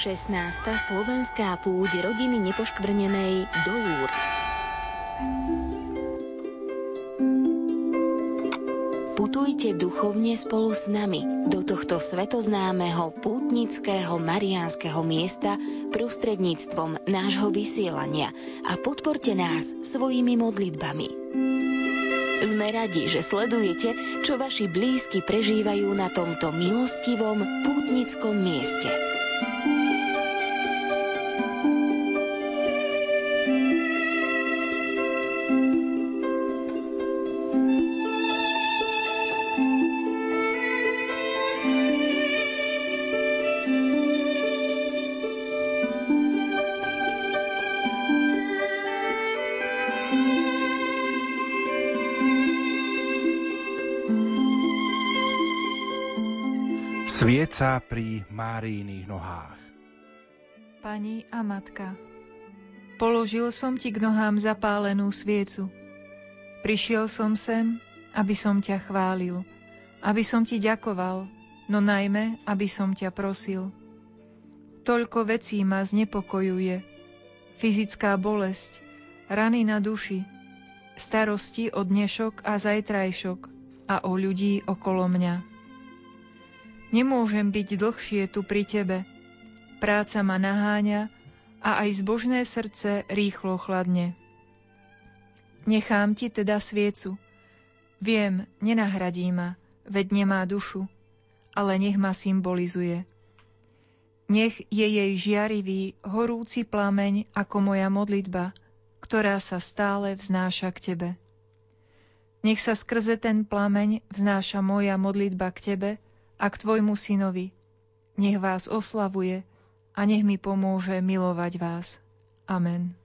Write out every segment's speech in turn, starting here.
16. slovenská púť rodiny nepoškvrnenej do Lourdes. Putujte duchovne spolu s nami do tohto svetoznámeho pútnického mariánskeho miesta prostredníctvom nášho vysielania a podporte nás svojimi modlitbami. Sme radi, že sledujete, čo vaši blízky prežívajú na tomto milostivom pútnickom mieste. Pri Máriiných nohách. Pani a matka, položil som ti k nohám zapálenú sviecu. Prišiel som sem, aby som ťa chválil, aby som ti ďakoval, no najmä, aby som ťa prosil. Toľko vecí ma znepokojuje. Fyzická bolesť, rany na duši, starosti o dnešok a zajtrajšok a o ľudí okolo mňa. Nemôžem byť dlhšie tu pri tebe. Práca ma naháňa a aj zbožné srdce rýchlo chladne. Nechám ti teda sviecu. Viem, nenahradí ma, veď nemá dušu, ale nech ma symbolizuje. Nech je jej žiarivý, horúci plameň ako moja modlitba, ktorá sa stále vznáša k tebe. Nech sa skrze ten plameň vznáša moja modlitba k tebe, a k Tvojmu synovi. Nech vás oslavuje a nech mi pomôže milovať vás. Amen.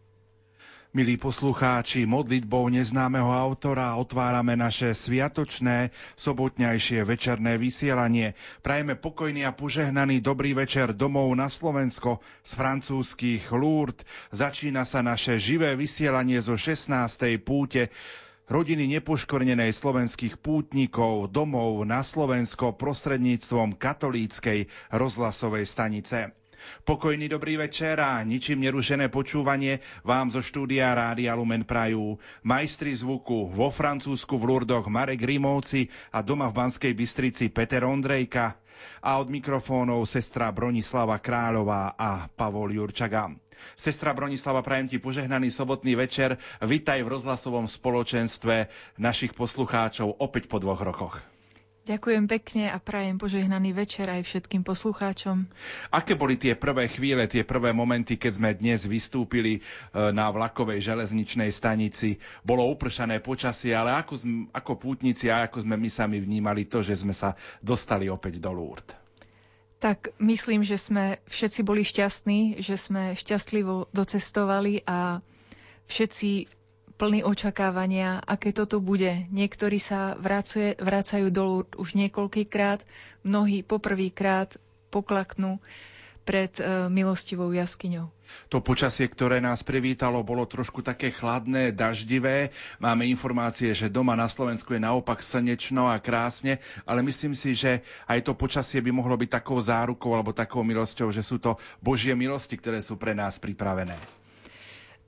Milí poslucháči, modlitbou neznámeho autora otvárame naše sviatočné, sobotňajšie večerné vysielanie. Prajeme pokojný a požehnaný dobrý večer domov na Slovensko z francúzských Lourdes. Začína sa naše živé vysielanie zo 16. púte rodiny nepoškornenej slovenských pútnikov domov na Slovensko prostredníctvom katolíckej rozhlasovej stanice. Pokojný dobrý večer a ničím nerušené počúvanie vám zo štúdia Rádia Lumen Prajú. Majstri zvuku vo Francúzsku v Lurdoch Marek Rimovci a doma v Banskej Bystrici Peter Ondrejka a od mikrofónov sestra Bronislava Kráľová a Pavol Jurčaga. Sestra Bronislava, prajem ti požehnaný sobotný večer. Vitaj v rozhlasovom spoločenstve našich poslucháčov opäť po dvoch rokoch. Ďakujem pekne a prajem požehnaný večer aj všetkým poslucháčom. Aké boli tie prvé chvíle, tie prvé momenty, keď sme dnes vystúpili e, na vlakovej železničnej stanici? Bolo upršané počasie, ale ako, ako pútnici a ako sme my sami vnímali to, že sme sa dostali opäť do Lourdes? Tak myslím, že sme všetci boli šťastní, že sme šťastlivo docestovali a všetci plní očakávania, aké toto bude. Niektorí sa vracuje, vracajú do Lourdes už niekoľkýkrát, mnohí poprvýkrát poklaknú pred e, milostivou jaskyňou. To počasie, ktoré nás privítalo, bolo trošku také chladné, daždivé. Máme informácie, že doma na Slovensku je naopak slnečno a krásne, ale myslím si, že aj to počasie by mohlo byť takou zárukou alebo takou milosťou, že sú to Božie milosti, ktoré sú pre nás pripravené.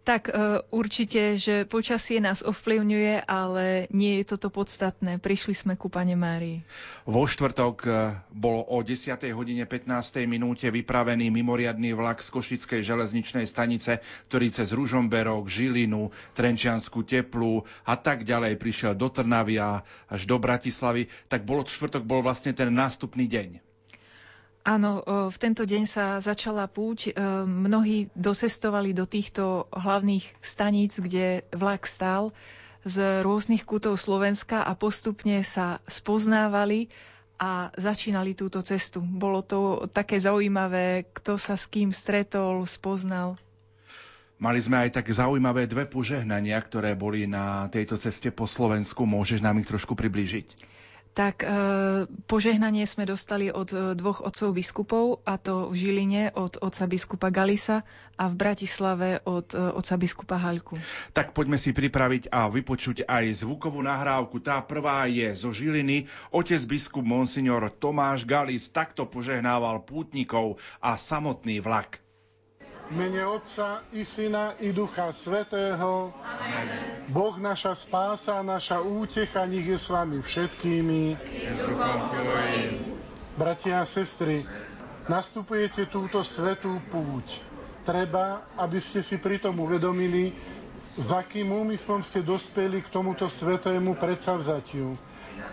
Tak e, určite, že počasie nás ovplyvňuje, ale nie je toto podstatné. Prišli sme ku Pane Márii. Vo štvrtok e, bol o 10. hodine 15. minúte vypravený mimoriadný vlak z Košickej železničnej stanice, ktorý cez Ružomberok, Žilinu, Trenčiansku Teplu a tak ďalej prišiel do Trnavy a až do Bratislavy. Tak bolo štvrtok bol vlastne ten nástupný deň. Áno, v tento deň sa začala púť. Mnohí dosestovali do týchto hlavných staníc, kde vlak stál z rôznych kútov Slovenska a postupne sa spoznávali a začínali túto cestu. Bolo to také zaujímavé, kto sa s kým stretol, spoznal. Mali sme aj tak zaujímavé dve požehnania, ktoré boli na tejto ceste po Slovensku. Môžeš nám ich trošku priblížiť? Tak e, požehnanie sme dostali od e, dvoch otcov biskupov, a to v Žiline od otca biskupa Galisa a v Bratislave od e, otca biskupa Haľku. Tak poďme si pripraviť a vypočuť aj zvukovú nahrávku. Tá prvá je zo Žiliny. Otec biskup Monsignor Tomáš Galis takto požehnával pútnikov a samotný vlak mene Otca i Syna i Ducha Svetého. Amen. Boh naša spása, naša útecha, nech je s vami všetkými. Bratia a sestry, nastupujete túto svetú púť. Treba, aby ste si pritom uvedomili, s akým úmyslom ste dospeli k tomuto svetému predsavzatiu.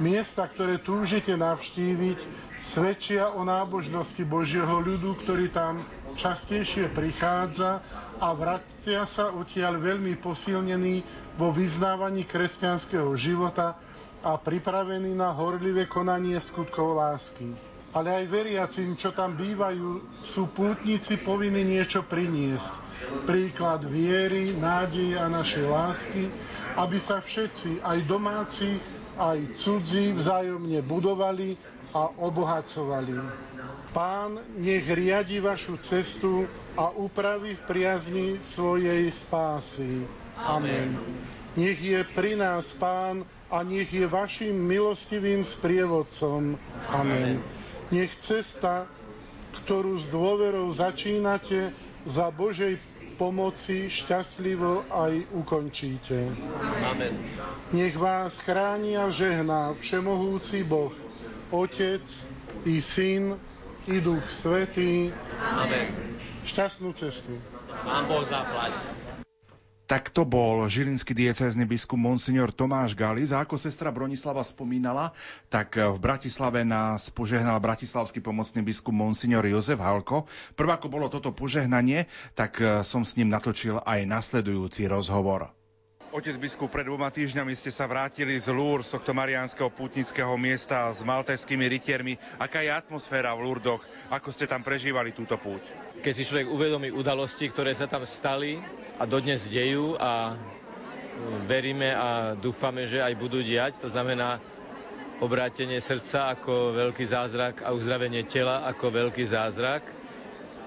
Miesta, ktoré túžite navštíviť, svedčia o nábožnosti Božieho ľudu, ktorý tam častejšie prichádza a vracia sa odtiaľ veľmi posilnený vo vyznávaní kresťanského života a pripravený na horlivé konanie skutkov lásky. Ale aj veriacim, čo tam bývajú, sú pútnici povinni niečo priniesť. Príklad viery, nádeje a našej lásky, aby sa všetci, aj domáci, aj cudzí, vzájomne budovali a obohacovali. Pán nech riadi vašu cestu a upraví v priazni svojej spásy. Amen. Nech je pri nás Pán a nech je vašim milostivým sprievodcom. Amen. Nech cesta, ktorú s dôverou začínate, za Božej pomoci šťastlivo aj ukončíte. Amen. Nech vás chráni a žehná Všemohúci Boh, Otec i Syn i Duch Svetý. Amen. Šťastnú cestu. Pán Boh zaplať. Tak to bol žilinský diecézny biskup Monsignor Tomáš Galis. A ako sestra Bronislava spomínala, tak v Bratislave nás požehnal bratislavský pomocný biskup Monsignor Jozef Halko. Prvá ako bolo toto požehnanie, tak som s ním natočil aj nasledujúci rozhovor. Otec biskup, pred dvoma týždňami ste sa vrátili z Lúr, z tohto mariánskeho putnického miesta s maltajskými rytiermi. Aká je atmosféra v Lúrdoch? Ako ste tam prežívali túto púť? Keď si človek uvedomí udalosti, ktoré sa tam stali a dodnes dejú a veríme a dúfame, že aj budú diať, to znamená obrátenie srdca ako veľký zázrak a uzdravenie tela ako veľký zázrak,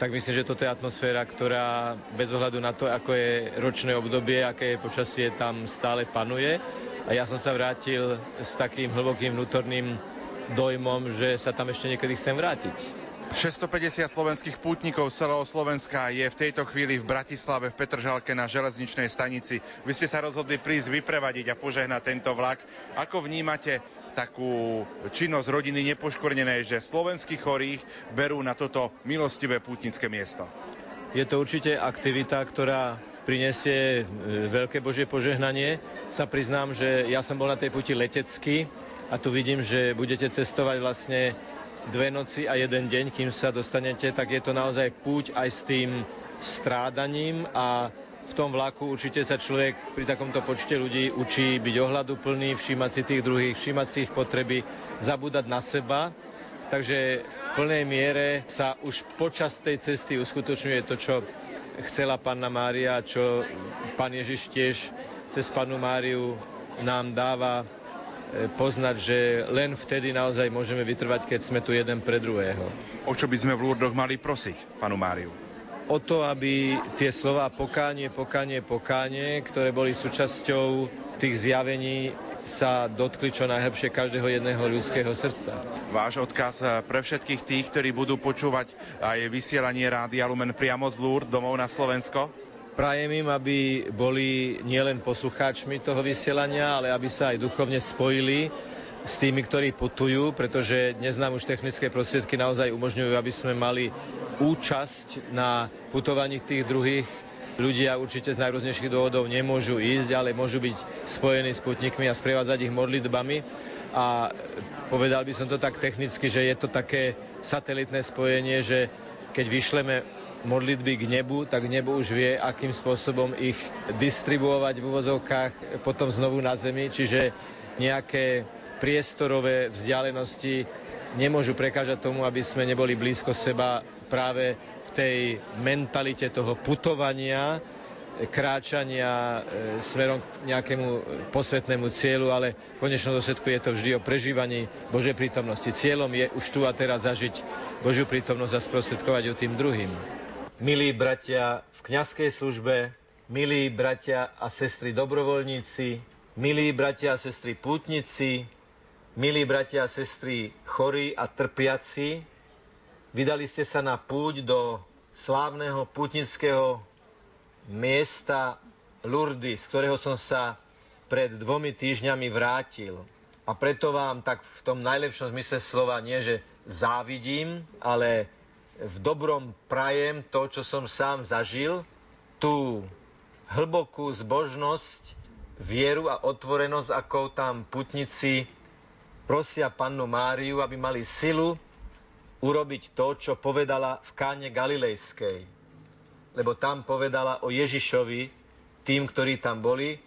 tak myslím, že toto je atmosféra, ktorá bez ohľadu na to, ako je ročné obdobie, aké počasie tam stále panuje. A ja som sa vrátil s takým hlbokým vnútorným dojmom, že sa tam ešte niekedy chcem vrátiť. 650 slovenských pútnikov z celého Slovenska je v tejto chvíli v Bratislave v Petržalke na železničnej stanici. Vy ste sa rozhodli prísť vyprevadiť a požehnať tento vlak. Ako vnímate takú činnosť rodiny nepoškornenej, že slovenských chorých berú na toto milostivé pútnické miesto? Je to určite aktivita, ktorá prinesie e, veľké Božie požehnanie. Sa priznám, že ja som bol na tej puti letecky a tu vidím, že budete cestovať vlastne dve noci a jeden deň, kým sa dostanete, tak je to naozaj púť aj s tým strádaním a v tom vlaku určite sa človek pri takomto počte ľudí učí byť ohľaduplný, všímať si tých druhých, všímať si ich potreby, zabúdať na seba. Takže v plnej miere sa už počas tej cesty uskutočňuje to, čo chcela Panna Mária, čo Pán Ježiš tiež cez Pannu Máriu nám dáva poznať, že len vtedy naozaj môžeme vytrvať, keď sme tu jeden pre druhého. O čo by sme v Lurdoch mali prosiť, panu Máriu? o to, aby tie slova pokánie, pokánie, pokánie, ktoré boli súčasťou tých zjavení, sa dotkli čo najlepšie každého jedného ľudského srdca. Váš odkaz pre všetkých tých, ktorí budú počúvať aj vysielanie Rádia Lumen priamo z Lúr domov na Slovensko? Prajem im, aby boli nielen poslucháčmi toho vysielania, ale aby sa aj duchovne spojili s tými, ktorí putujú, pretože dnes nám už technické prostriedky naozaj umožňujú, aby sme mali účasť na putovaní tých druhých. Ľudia určite z najrôznejších dôvodov nemôžu ísť, ale môžu byť spojení s putníkmi a sprevádzať ich modlitbami. A povedal by som to tak technicky, že je to také satelitné spojenie, že keď vyšleme modlitby k nebu, tak nebo už vie, akým spôsobom ich distribuovať v uvozovkách potom znovu na zemi, čiže nejaké priestorové vzdialenosti nemôžu prekážať tomu, aby sme neboli blízko seba práve v tej mentalite toho putovania, kráčania e, smerom k nejakému posvetnému cieľu, ale v konečnom dôsledku je to vždy o prežívaní Božej prítomnosti. Cieľom je už tu a teraz zažiť Božiu prítomnosť a sprostredkovať ju tým druhým. Milí bratia v kňazskej službe, milí bratia a sestry dobrovoľníci, milí bratia a sestry pútnici, milí bratia a sestry chorí a trpiaci, vydali ste sa na púť do slávneho pútnického miesta Lurdy, z ktorého som sa pred dvomi týždňami vrátil. A preto vám tak v tom najlepšom zmysle slova nie, že závidím, ale v dobrom prajem to, čo som sám zažil, tú hlbokú zbožnosť, vieru a otvorenosť, ako tam putnici prosia pannu Máriu, aby mali silu urobiť to, čo povedala v káne Galilejskej. Lebo tam povedala o Ježišovi tým, ktorí tam boli,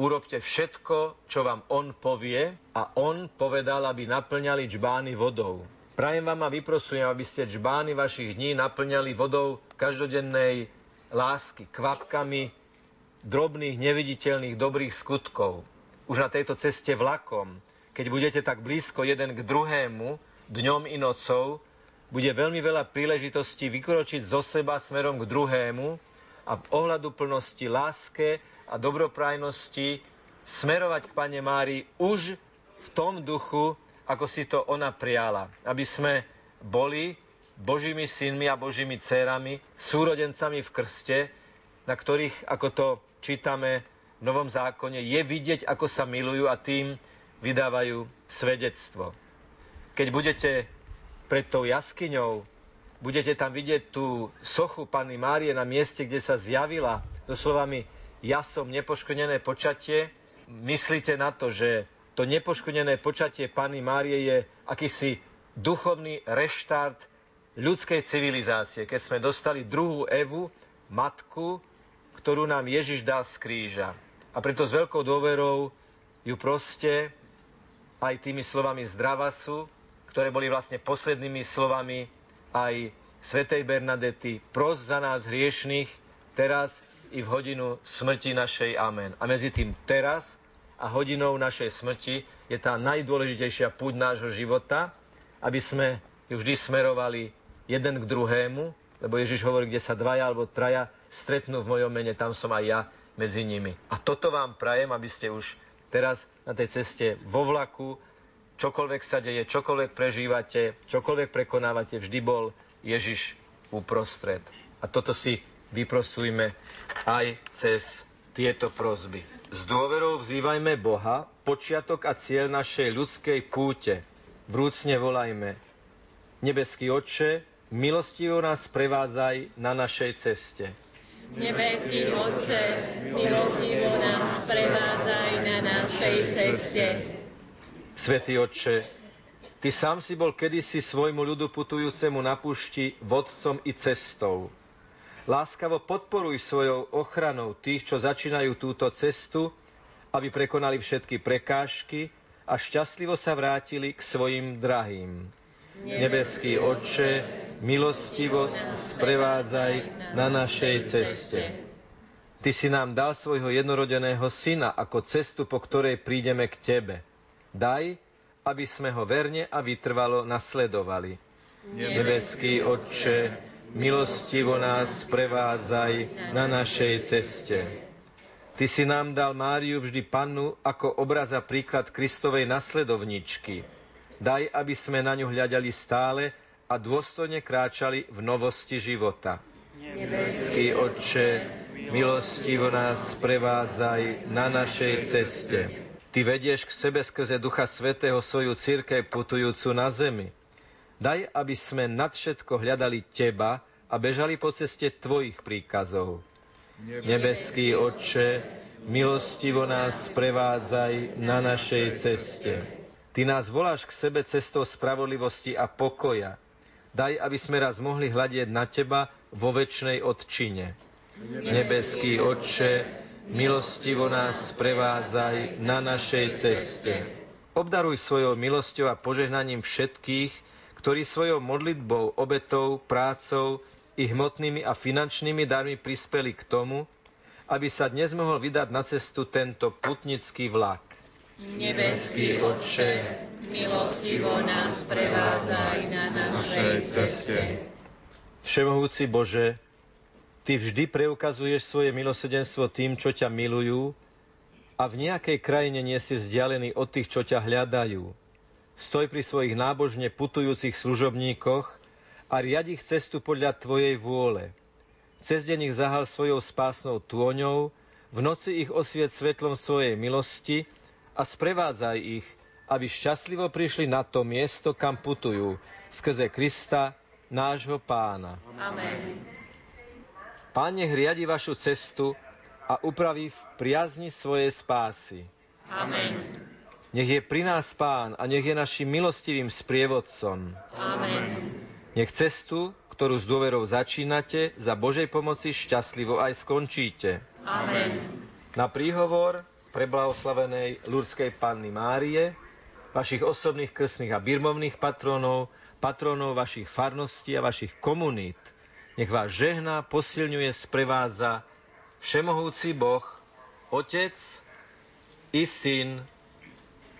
urobte všetko, čo vám on povie a on povedal, aby naplňali čbány vodou. Prajem vám a vyprosujem, aby ste čbány vašich dní naplňali vodou každodennej lásky, kvapkami drobných, neviditeľných, dobrých skutkov. Už na tejto ceste vlakom, keď budete tak blízko jeden k druhému, dňom i nocou, bude veľmi veľa príležitostí vykročiť zo seba smerom k druhému a v ohľadu plnosti láske a dobroprajnosti smerovať k Pane Mári už v tom duchu, ako si to ona prijala. Aby sme boli Božími synmi a Božími dcerami, súrodencami v krste, na ktorých, ako to čítame v Novom zákone, je vidieť, ako sa milujú a tým vydávajú svedectvo. Keď budete pred tou jaskyňou, budete tam vidieť tú sochu Panny Márie na mieste, kde sa zjavila so slovami ja som nepoškodené počatie, myslíte na to, že to nepoškodené počatie Panny Márie je akýsi duchovný reštart ľudskej civilizácie, keď sme dostali druhú Evu, matku, ktorú nám Ježiš dal z kríža. A preto s veľkou dôverou ju proste aj tými slovami zdravasu, ktoré boli vlastne poslednými slovami aj svätej Bernadety, pros za nás hriešných, teraz i v hodinu smrti našej. Amen. A medzi tým teraz a hodinou našej smrti je tá najdôležitejšia púť nášho života, aby sme ju vždy smerovali jeden k druhému, lebo Ježiš hovorí, kde sa dvaja alebo traja stretnú v mojom mene, tam som aj ja medzi nimi. A toto vám prajem, aby ste už teraz na tej ceste vo vlaku, čokoľvek sa deje, čokoľvek prežívate, čokoľvek prekonávate, vždy bol Ježiš uprostred. A toto si vyprosujme aj cez tieto prozby. S dôverou vzývajme Boha, počiatok a cieľ našej ľudskej púte. Vrúcne volajme. Nebeský Otče, milostivo nás prevádzaj na našej ceste. Nebeský Otče, milostivo nás prevádzaj na našej ceste. Svetý Otče, Ty sám si bol kedysi svojmu ľudu putujúcemu na púšti vodcom i cestou. Láskavo podporuj svojou ochranou tých, čo začínajú túto cestu, aby prekonali všetky prekážky a šťastlivo sa vrátili k svojim drahým. Nebeský Otče, milostivosť sprevádzaj na našej ceste. Ty si nám dal svojho jednorodeného syna ako cestu, po ktorej prídeme k Tebe. Daj, aby sme ho verne a vytrvalo nasledovali. Nebeský Otče, milostivo nás prevádzaj na našej ceste. Ty si nám dal Máriu vždy pannu ako obraz a príklad Kristovej nasledovničky – Daj, aby sme na ňu hľadali stále a dôstojne kráčali v novosti života. Nebeský Otče, milostivo nás prevádzaj na našej ceste. Ty vedieš k sebe skrze Ducha Svetého svoju církev putujúcu na zemi. Daj, aby sme nad všetko hľadali Teba a bežali po ceste Tvojich príkazov. Nebeský Otče, milostivo nás prevádzaj na našej ceste. Ty nás voláš k sebe cestou spravodlivosti a pokoja. Daj, aby sme raz mohli hľadieť na Teba vo väčšnej odčine. Nebeský Otče, milostivo nás prevádzaj na našej ceste. Obdaruj svojou milosťou a požehnaním všetkých, ktorí svojou modlitbou, obetou, prácou i hmotnými a finančnými darmi prispeli k tomu, aby sa dnes mohol vydať na cestu tento putnický vlak. Nebeský Otče, milostivo nás prevádzaj na našej ceste. Všemohúci Bože, Ty vždy preukazuješ svoje milosedenstvo tým, čo ťa milujú a v nejakej krajine nie si vzdialený od tých, čo ťa hľadajú. Stoj pri svojich nábožne putujúcich služobníkoch a riadi ich cestu podľa Tvojej vôle. Cez deň ich zahal svojou spásnou tôňou, v noci ich osviet svetlom svojej milosti a sprevádzaj ich, aby šťastlivo prišli na to miesto, kam putujú, skrze Krista, nášho pána. Amen. Pán nech riadi vašu cestu a upraví v priazni svoje spásy. Amen. Nech je pri nás Pán a nech je našim milostivým sprievodcom. Amen. Nech cestu, ktorú s dôverou začínate, za Božej pomoci šťastlivo aj skončíte. Amen. Na príhovor preblahoslavenej Lurskej Panny Márie, vašich osobných krstných a birmovných patronov, patronov vašich farností a vašich komunít, nech vás žehná, posilňuje, sprevádza Všemohúci Boh, Otec i Syn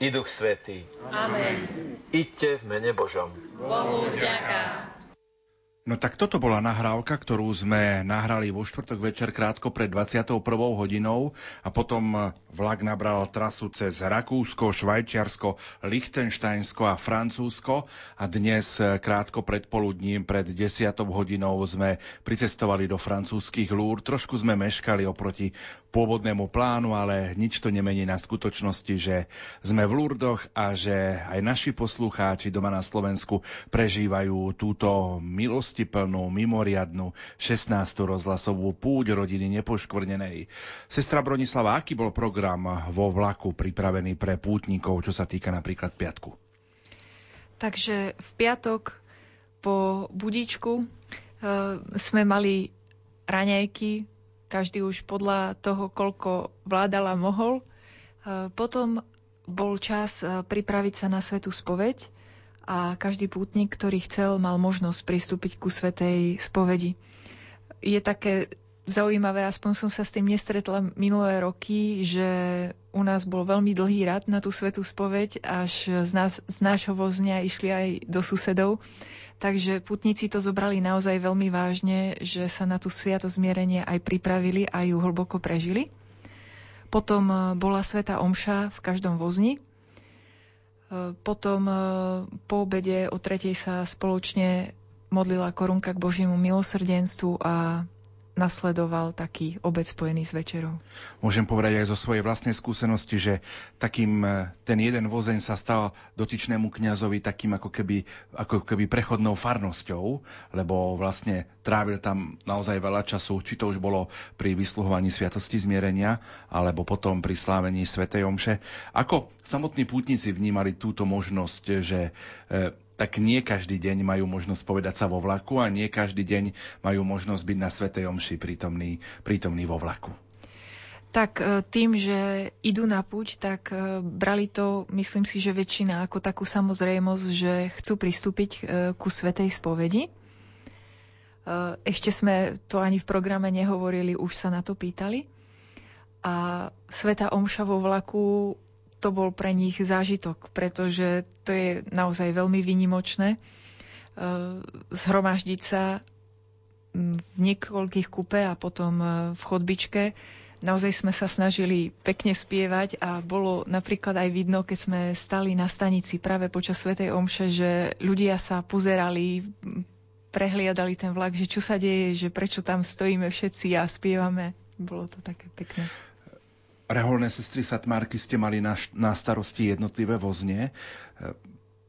i Duch Svetý. Amen. Iďte v mene Božom. Bohu vďaka. No tak toto bola nahrávka, ktorú sme nahrali vo štvrtok večer krátko pred 21. hodinou a potom vlak nabral trasu cez Rakúsko, Švajčiarsko, Lichtensteinsko a Francúzsko a dnes krátko pred poludním, pred 10. hodinou sme pricestovali do francúzskych lúr. Trošku sme meškali oproti pôvodnému plánu, ale nič to nemení na skutočnosti, že sme v Lurdoch a že aj naši poslucháči doma na Slovensku prežívajú túto milostiplnú, mimoriadnú 16. rozhlasovú púť rodiny nepoškvrnenej. Sestra Bronislava, aký bol program vo vlaku pripravený pre pútnikov, čo sa týka napríklad piatku? Takže v piatok po budičku e, sme mali raňajky každý už podľa toho, koľko vládala mohol. E, potom bol čas e, pripraviť sa na svetú spoveď a každý pútnik, ktorý chcel, mal možnosť pristúpiť ku svetej spovedi. Je také zaujímavé, aspoň som sa s tým nestretla minulé roky, že u nás bol veľmi dlhý rad na tú svetú spoveď, až z, nás, z nášho vozňa išli aj do susedov. Takže putníci to zobrali naozaj veľmi vážne, že sa na tú sviato zmierenie aj pripravili a ju hlboko prežili. Potom e, bola sveta omša v každom vozni. E, potom e, po obede o tretej sa spoločne modlila korunka k Božiemu milosrdenstvu a nasledoval taký obec spojený s večerou. Môžem povedať aj zo svojej vlastnej skúsenosti, že takým e, ten jeden vozeň sa stal dotyčnému kňazovi takým ako keby, ako keby prechodnou farnosťou, lebo vlastne trávil tam naozaj veľa času, či to už bolo pri vysluhovaní Sviatosti zmierenia, alebo potom pri slávení Svetej Omše. Ako samotní pútnici vnímali túto možnosť, že e, tak nie každý deň majú možnosť povedať sa vo vlaku a nie každý deň majú možnosť byť na Svetej Omši prítomný, prítomný vo vlaku. Tak e, tým, že idú na púť, tak e, brali to, myslím si, že väčšina ako takú samozrejmosť, že chcú pristúpiť e, ku Svetej spovedi. Ešte sme to ani v programe nehovorili, už sa na to pýtali. A Sveta Omša vo vlaku to bol pre nich zážitok, pretože to je naozaj veľmi vynimočné. E, zhromaždiť sa v niekoľkých kupe a potom e, v chodbičke. Naozaj sme sa snažili pekne spievať a bolo napríklad aj vidno, keď sme stali na stanici práve počas Svetej Omše, že ľudia sa pozerali, prehliadali ten vlak, že čo sa deje, že prečo tam stojíme všetci a spievame. Bolo to také pekné. Reholné sestry Satmárky ste mali na, na starosti jednotlivé vozne. E,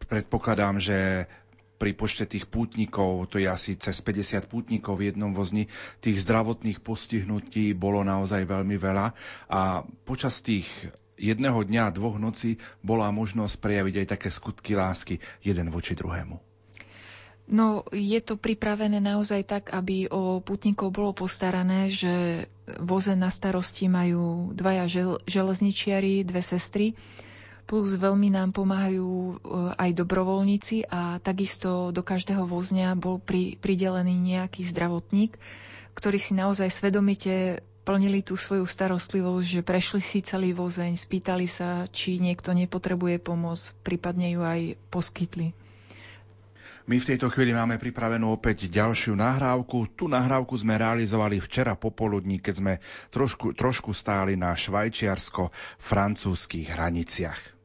predpokladám, že pri počte tých pútnikov, to je asi cez 50 pútnikov v jednom vozni, tých zdravotných postihnutí bolo naozaj veľmi veľa a počas tých jedného dňa, dvoch nocí bola možnosť prejaviť aj také skutky lásky jeden voči druhému. No, je to pripravené naozaj tak, aby o putníkov bolo postarané, že voze na starosti majú dvaja žel- železničiari, dve sestry, plus veľmi nám pomáhajú e, aj dobrovoľníci a takisto do každého vozňa bol pri, pridelený nejaký zdravotník, ktorý si naozaj svedomite plnili tú svoju starostlivosť, že prešli si celý vozeň, spýtali sa, či niekto nepotrebuje pomoc, prípadne ju aj poskytli. My v tejto chvíli máme pripravenú opäť ďalšiu nahrávku. Tú nahrávku sme realizovali včera popoludní, keď sme trošku, trošku stáli na švajčiarsko-francúzských hraniciach.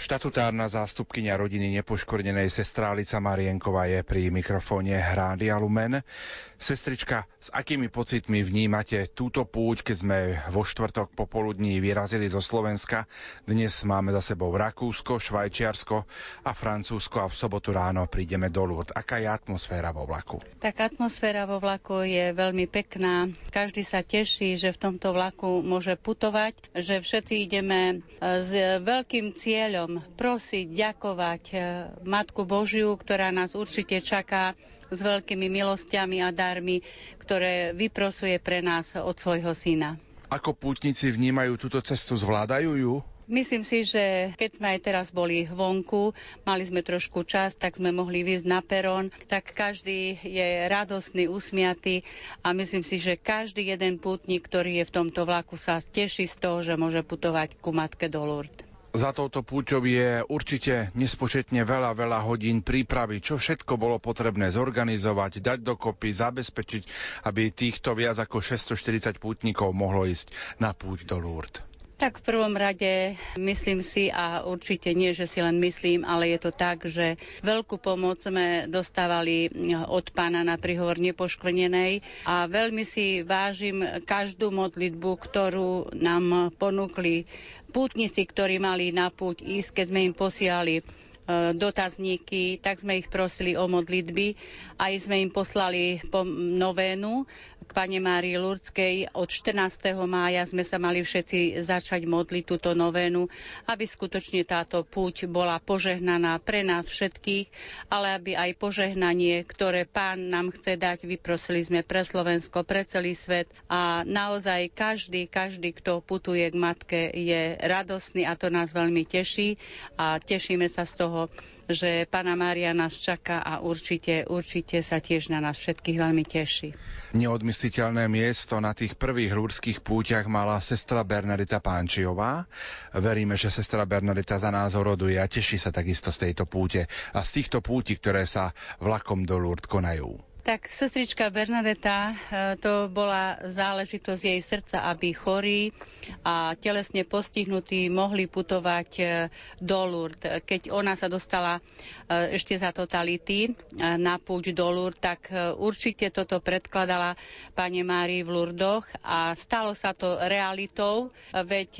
Štatutárna zástupkynia rodiny nepoškvrnenej sestra Alica Marienková je pri mikrofóne Rádia Lumen. Sestrička, s akými pocitmi vnímate túto púť, keď sme vo štvrtok popoludní vyrazili zo Slovenska? Dnes máme za sebou Rakúsko, Švajčiarsko a Francúzsko a v sobotu ráno prídeme do Lourdes. Aká je atmosféra vo vlaku? Tak atmosféra vo vlaku je veľmi pekná. Každý sa teší, že v tomto vlaku môže putovať, že všetci ideme s veľkým cieľom chcem prosiť, ďakovať eh, Matku Božiu, ktorá nás určite čaká s veľkými milostiami a darmi, ktoré vyprosuje pre nás od svojho syna. Ako pútnici vnímajú túto cestu, zvládajú ju? Myslím si, že keď sme aj teraz boli vonku, mali sme trošku čas, tak sme mohli výjsť na perón, tak každý je radostný, usmiatý a myslím si, že každý jeden pútnik, ktorý je v tomto vlaku, sa teší z toho, že môže putovať ku Matke do Lourdes. Za touto púťou je určite nespočetne veľa, veľa hodín prípravy, čo všetko bolo potrebné zorganizovať, dať dokopy, zabezpečiť, aby týchto viac ako 640 pútnikov mohlo ísť na púť do Lourdes. Tak v prvom rade myslím si a určite nie, že si len myslím, ale je to tak, že veľkú pomoc sme dostávali od pána na prihovor nepoškvrnenej a veľmi si vážim každú modlitbu, ktorú nám ponúkli pútnici, ktorí mali na púť ísť, keď sme im posielali e, dotazníky, tak sme ich prosili o modlitby. Aj sme im poslali novénu k Pane Márii Lurdskej. Od 14. mája sme sa mali všetci začať modliť túto novénu, aby skutočne táto púť bola požehnaná pre nás všetkých, ale aby aj požehnanie, ktoré Pán nám chce dať, vyprosili sme pre Slovensko, pre celý svet a naozaj každý, každý, kto putuje k Matke, je radosný a to nás veľmi teší a tešíme sa z toho, že Pana Mária nás čaká a určite, určite sa tiež na nás všetkých veľmi teší. Neodmysliteľné miesto na tých prvých lúrských púťach mala sestra Bernadita Pánčiová. Veríme, že sestra Bernadita za nás oroduje a teší sa takisto z tejto púte a z týchto púti, ktoré sa vlakom do Lourdes konajú. Tak sestrička Bernadeta, e, to bola záležitosť jej srdca, aby chorí a telesne postihnutí mohli putovať e, do Lourdes. Keď ona sa dostala e, ešte za totality na púť do Lourdes, tak určite toto predkladala pani Mári v Lurdoch a stalo sa to realitou, veď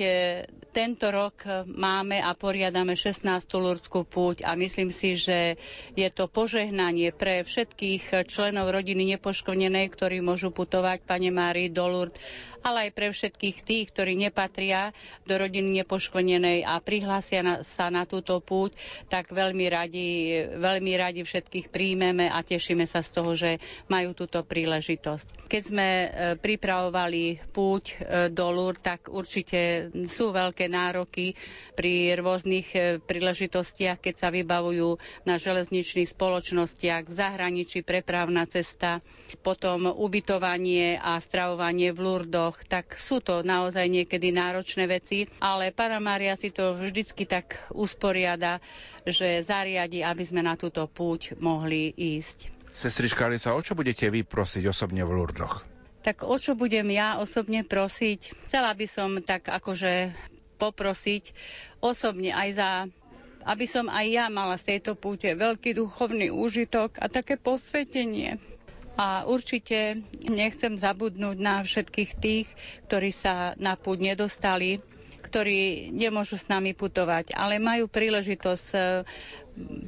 tento rok máme a poriadame 16. Lurdskú púť a myslím si, že je to požehnanie pre všetkých členov členov rodiny nepoškodenej, ktorí môžu putovať, pane Mári, do Lourdes ale aj pre všetkých tých, ktorí nepatria do rodiny nepoškodenej a prihlásia na, sa na túto púť, tak veľmi radi, veľmi radi všetkých príjmeme a tešíme sa z toho, že majú túto príležitosť. Keď sme e, pripravovali púť e, do Lur, tak určite sú veľké nároky pri rôznych e, príležitostiach, keď sa vybavujú na železničných spoločnostiach, v zahraničí prepravná cesta, potom ubytovanie a stravovanie v Lurdoch, rokoch, tak sú to naozaj niekedy náročné veci, ale Pána Mária si to vždycky tak usporiada, že zariadi, aby sme na túto púť mohli ísť. Sestrička Alica, o čo budete vy prosiť osobne v Lurdoch? Tak o čo budem ja osobne prosiť? Chcela by som tak akože poprosiť osobne aj za aby som aj ja mala z tejto púte veľký duchovný úžitok a také posvetenie a určite nechcem zabudnúť na všetkých tých, ktorí sa na púť nedostali, ktorí nemôžu s nami putovať, ale majú príležitosť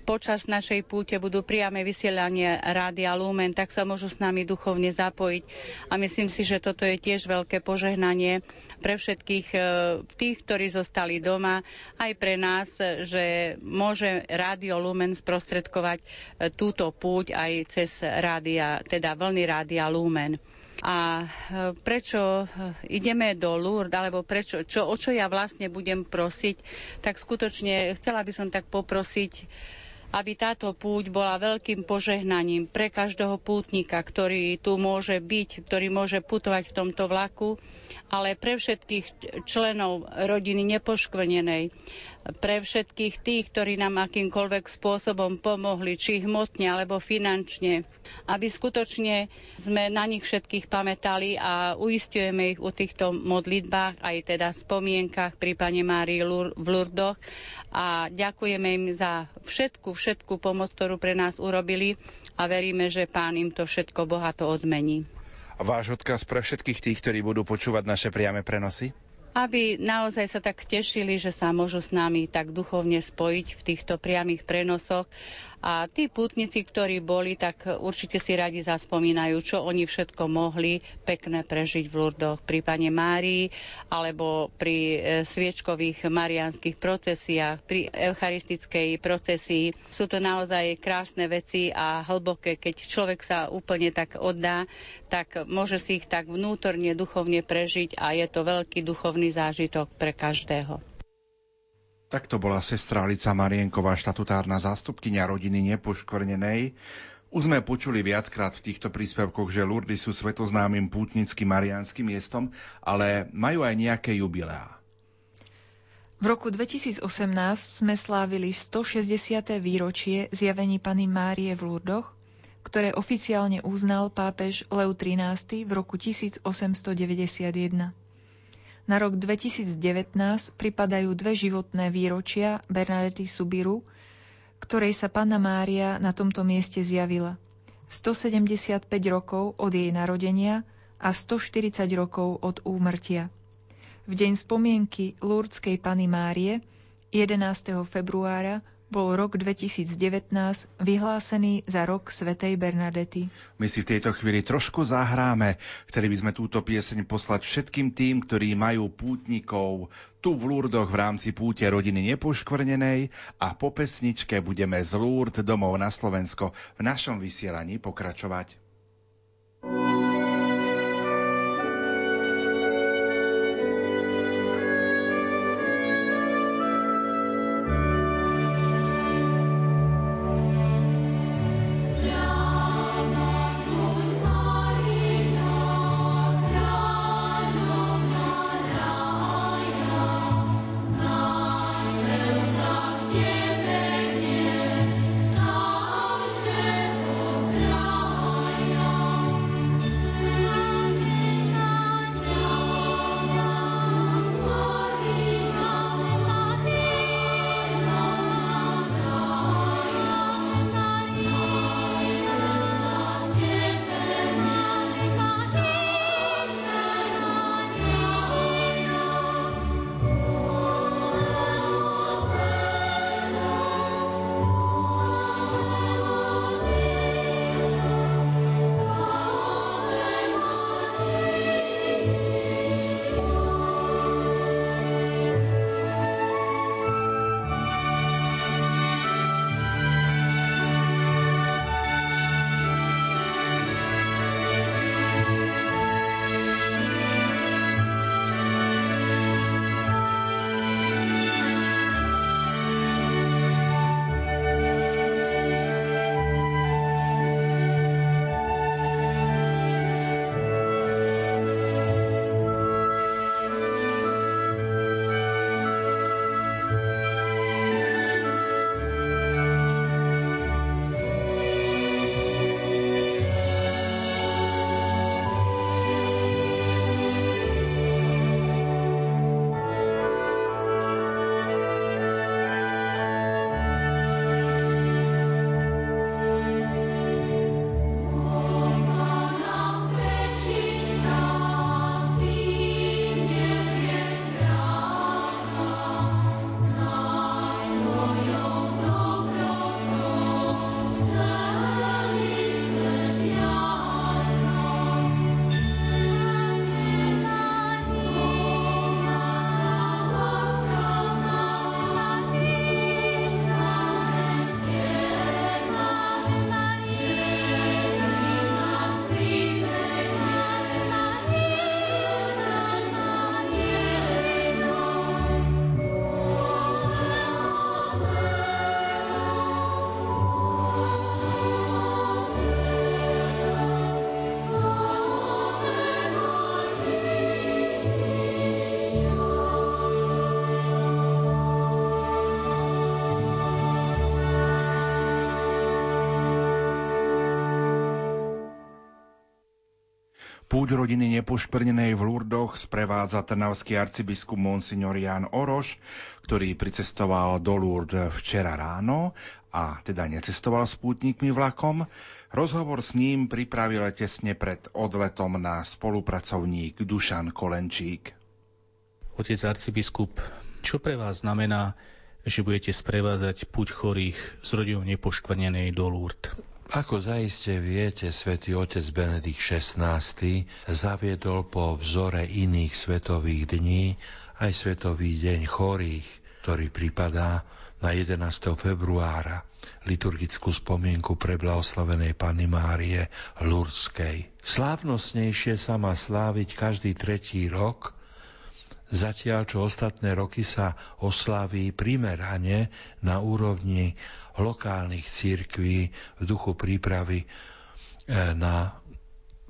počas našej púte budú priame vysielanie Rádia Lumen, tak sa môžu s nami duchovne zapojiť. A myslím si, že toto je tiež veľké požehnanie pre všetkých e, tých, ktorí zostali doma, aj pre nás, že môže Rádio Lumen sprostredkovať e, túto púť aj cez rádia, teda vlny Rádia Lumen. A e, prečo ideme do Lourdes, alebo prečo, čo, o čo ja vlastne budem prosiť, tak skutočne chcela by som tak poprosiť aby táto púť bola veľkým požehnaním pre každého pútnika, ktorý tu môže byť, ktorý môže putovať v tomto vlaku, ale pre všetkých členov rodiny nepoškvrnenej, pre všetkých tých, ktorí nám akýmkoľvek spôsobom pomohli, či hmotne alebo finančne, aby skutočne sme na nich všetkých pamätali a uistujeme ich u týchto modlitbách, aj teda spomienkach pri Pane Márii v Lurdoch. A ďakujeme im za všetku, všetku pomoc, ktorú pre nás urobili a veríme, že Pán im to všetko bohato odmení. Váš odkaz pre všetkých tých, ktorí budú počúvať naše priame prenosy? aby naozaj sa tak tešili, že sa môžu s nami tak duchovne spojiť v týchto priamých prenosoch a tí putníci, ktorí boli, tak určite si radi zaspomínajú, čo oni všetko mohli pekné prežiť v Lurdoch pri Pane Márii alebo pri e, sviečkových marianských procesiách, pri eucharistickej procesii. Sú to naozaj krásne veci a hlboké, keď človek sa úplne tak oddá, tak môže si ich tak vnútorne, duchovne prežiť a je to veľký duchovný zážitok pre každého. Takto bola sestra Lica Marienková, štatutárna zástupkynia rodiny nepoškvrnenej. Už sme počuli viackrát v týchto príspevkoch, že Lurdy sú svetoznámym pútnickým marianským miestom, ale majú aj nejaké jubileá. V roku 2018 sme slávili 160. výročie zjavení Pany Márie v Lurdoch, ktoré oficiálne uznal pápež Leo XIII v roku 1891. Na rok 2019 pripadajú dve životné výročia Bernadety Subiru, ktorej sa Panna Mária na tomto mieste zjavila. 175 rokov od jej narodenia a 140 rokov od úmrtia. V deň spomienky Lurdskej Pany Márie 11. februára bol rok 2019 vyhlásený za rok Svetej Bernadety. My si v tejto chvíli trošku zahráme. Chceli by sme túto pieseň poslať všetkým tým, ktorí majú pútnikov tu v Lurdoch v rámci púte rodiny nepoškvrnenej a po pesničke budeme z Lurd domov na Slovensko v našom vysielaní pokračovať. Púť rodiny nepoškvrnenej v Lurdoch sprevádza trnavský arcibiskup Monsignor Jan Oroš, ktorý pricestoval do Lourdes včera ráno a teda necestoval s pútnikmi vlakom. Rozhovor s ním pripravil tesne pred odletom na spolupracovník Dušan Kolenčík. Otec arcibiskup, čo pre vás znamená, že budete sprevázať púť chorých z rodinou nepoškvrnenej do Lourdes? Ako zaiste viete, svätý otec Benedikt XVI zaviedol po vzore iných svetových dní aj Svetový deň chorých, ktorý pripadá na 11. februára liturgickú spomienku pre blahoslavenej Panny Márie Lurskej. Slávnostnejšie sa má sláviť každý tretí rok, zatiaľ čo ostatné roky sa oslaví primerane na úrovni lokálnych církví v duchu prípravy e, na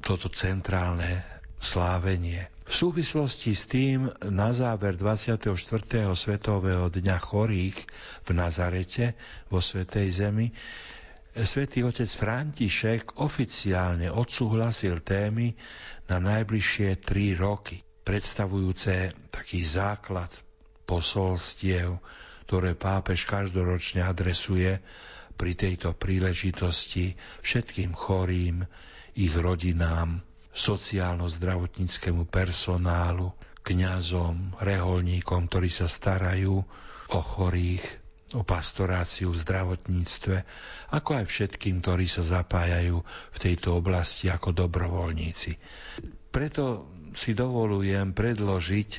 toto centrálne slávenie. V súvislosti s tým na záver 24. svetového dňa chorých v Nazarete vo Svetej Zemi Svetý otec František oficiálne odsúhlasil témy na najbližšie tri roky, predstavujúce taký základ posolstiev ktoré pápež každoročne adresuje pri tejto príležitosti všetkým chorým, ich rodinám, sociálno-zdravotníckému personálu, kňazom, reholníkom, ktorí sa starajú o chorých, o pastoráciu v zdravotníctve, ako aj všetkým, ktorí sa zapájajú v tejto oblasti ako dobrovoľníci. Preto si dovolujem predložiť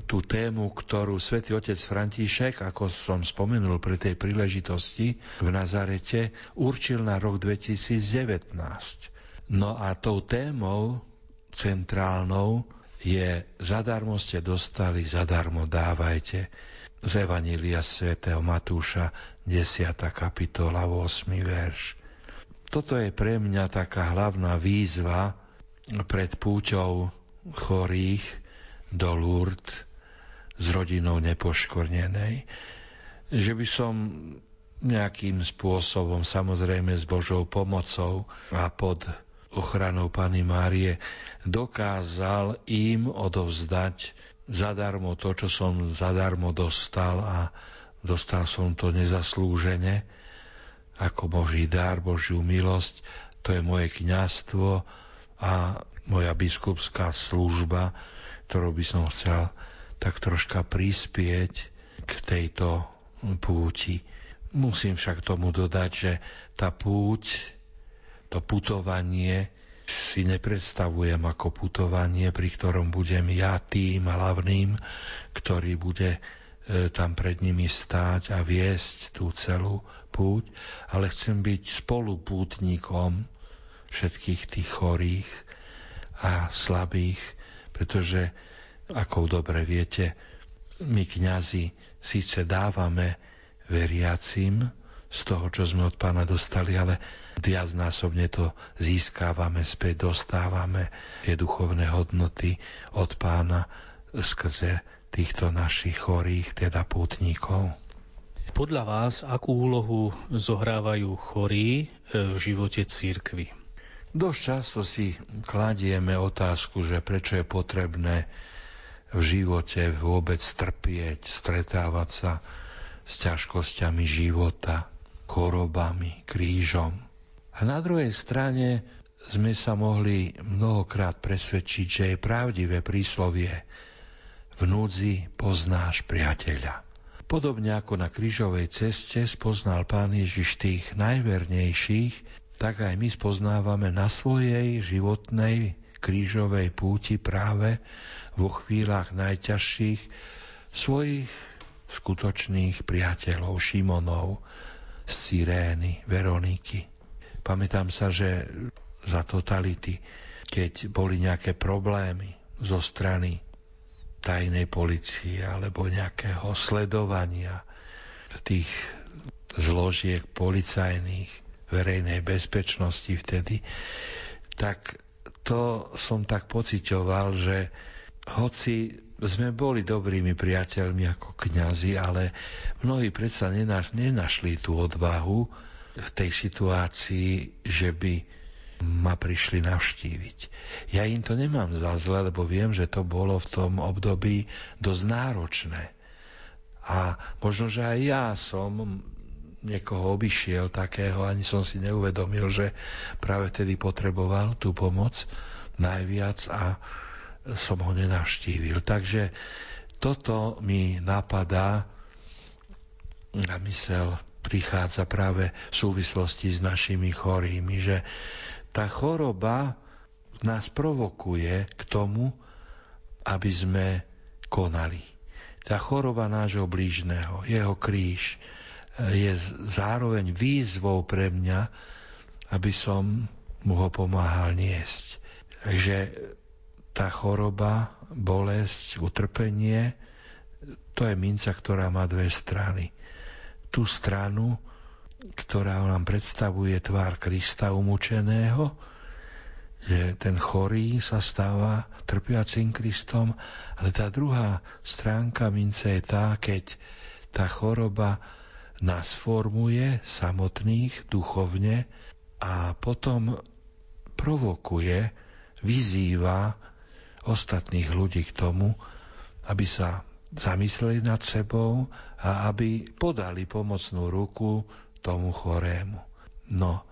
tú tému, ktorú svätý otec František, ako som spomenul pri tej príležitosti v Nazarete, určil na rok 2019. No a tou témou centrálnou je zadarmo ste dostali, zadarmo dávajte z Evanília svätého Matúša 10. kapitola 8. verš. Toto je pre mňa taká hlavná výzva pred púťou chorých, do Lourdes s rodinou nepoškornenej, že by som nejakým spôsobom, samozrejme s Božou pomocou a pod ochranou Pany Márie, dokázal im odovzdať zadarmo to, čo som zadarmo dostal a dostal som to nezaslúžene, ako Boží dar, Božiu milosť, to je moje kňastvo a moja biskupská služba, ktorou by som chcel tak troška prispieť k tejto púti. Musím však tomu dodať, že tá púť, to putovanie si nepredstavujem ako putovanie, pri ktorom budem ja tým hlavným, ktorý bude e, tam pred nimi stáť a viesť tú celú púť, ale chcem byť spolupútnikom všetkých tých chorých a slabých, pretože, ako dobre viete, my kňazi síce dávame veriacim z toho, čo sme od pána dostali, ale viacnásobne to získávame späť, dostávame tie duchovné hodnoty od pána skrze týchto našich chorých, teda pútnikov. Podľa vás, akú úlohu zohrávajú chorí v živote církvy? Dosť často si kladieme otázku, že prečo je potrebné v živote vôbec trpieť, stretávať sa s ťažkosťami života, chorobami, krížom. A na druhej strane sme sa mohli mnohokrát presvedčiť, že je pravdivé príslovie v núdzi poznáš priateľa. Podobne ako na krížovej ceste spoznal Pán Ježiš tých najvernejších, tak aj my spoznávame na svojej životnej krížovej púti práve vo chvíľach najťažších svojich skutočných priateľov, Šimonov, z Cyrény, Veroniky. Pamätám sa, že za totality, keď boli nejaké problémy zo strany tajnej policie alebo nejakého sledovania tých zložiek policajných, verejnej bezpečnosti vtedy, tak to som tak pocitoval, že hoci sme boli dobrými priateľmi ako kňazi, ale mnohí predsa nenaš, nenašli tú odvahu v tej situácii, že by ma prišli navštíviť. Ja im to nemám za zle, lebo viem, že to bolo v tom období dosť náročné. A možno, že aj ja som niekoho obišiel takého, ani som si neuvedomil, že práve vtedy potreboval tú pomoc najviac a som ho nenavštívil. Takže toto mi napadá na mysel prichádza práve v súvislosti s našimi chorými, že tá choroba nás provokuje k tomu, aby sme konali. Tá choroba nášho blížneho, jeho kríž, je zároveň výzvou pre mňa, aby som mu ho pomáhal niesť. Takže tá choroba, bolesť, utrpenie, to je minca, ktorá má dve strany. Tú stranu, ktorá nám predstavuje tvár Krista umúčeného, že ten chorý sa stáva trpiacim Kristom, ale tá druhá stránka mince je tá, keď tá choroba nás formuje samotných duchovne a potom provokuje, vyzýva ostatných ľudí k tomu, aby sa zamysleli nad sebou a aby podali pomocnú ruku tomu chorému. No,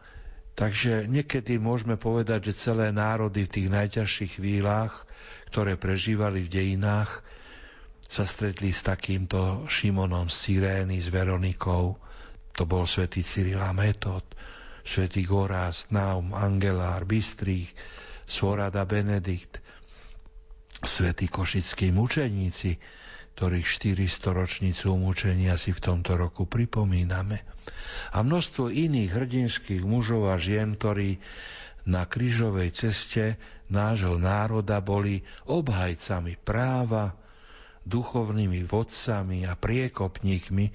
takže niekedy môžeme povedať, že celé národy v tých najťažších chvíľach, ktoré prežívali v dejinách, sa stretli s takýmto Šimonom z Sirény, s Veronikou. To bol svätý Cyril a Metod, svätý Gorás, Naum, Angelár, Bystrých, Svorada Benedikt, svätí košickí mučeníci, ktorých 400 ročnicu umúčenia si v tomto roku pripomíname. A množstvo iných hrdinských mužov a žien, ktorí na krížovej ceste nášho národa boli obhajcami práva, duchovnými vodcami a priekopníkmi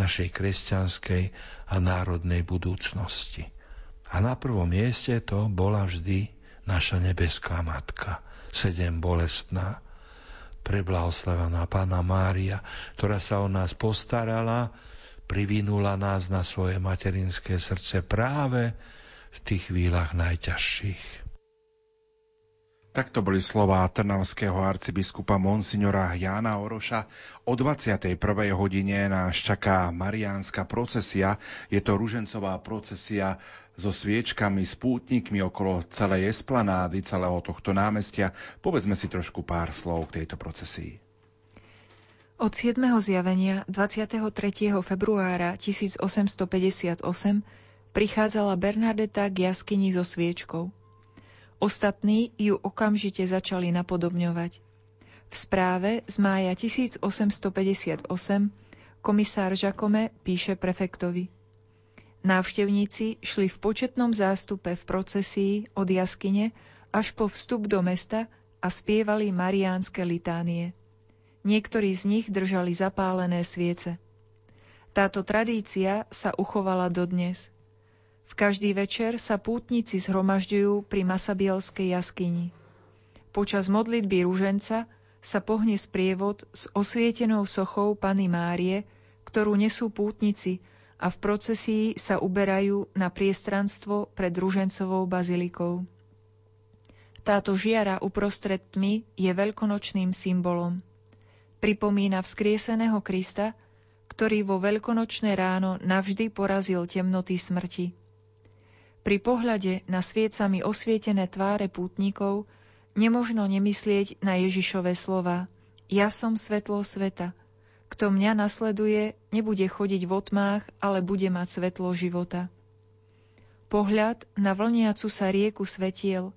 našej kresťanskej a národnej budúcnosti. A na prvom mieste to bola vždy naša nebeská matka, sedem bolestná, preblahoslavená Pána Mária, ktorá sa o nás postarala, privinula nás na svoje materinské srdce práve v tých chvíľach najťažších. Takto boli slová trnavského arcibiskupa Monsignora Jána Oroša. O 21. hodine nás čaká mariánska procesia. Je to ružencová procesia so sviečkami, s pútnikmi okolo celej esplanády, celého tohto námestia. Povedzme si trošku pár slov k tejto procesii. Od 7. zjavenia 23. februára 1858 prichádzala Bernadeta k jaskyni so sviečkou. Ostatní ju okamžite začali napodobňovať. V správe z mája 1858 komisár Žakome píše prefektovi. Návštevníci šli v početnom zástupe v procesii od jaskyne až po vstup do mesta a spievali mariánske litánie. Niektorí z nich držali zapálené sviece. Táto tradícia sa uchovala dodnes – v každý večer sa pútnici zhromažďujú pri Masabielskej jaskyni. Počas modlitby rúženca sa pohne sprievod s osvietenou sochou Pany Márie, ktorú nesú pútnici a v procesii sa uberajú na priestranstvo pred Ružencovou bazilikou. Táto žiara uprostred tmy je veľkonočným symbolom. Pripomína vzkrieseného Krista, ktorý vo veľkonočné ráno navždy porazil temnoty smrti. Pri pohľade na sviecami osvietené tváre pútnikov nemožno nemyslieť na Ježišové slova Ja som svetlo sveta. Kto mňa nasleduje, nebude chodiť v otmách, ale bude mať svetlo života. Pohľad na vlniacu sa rieku svetiel,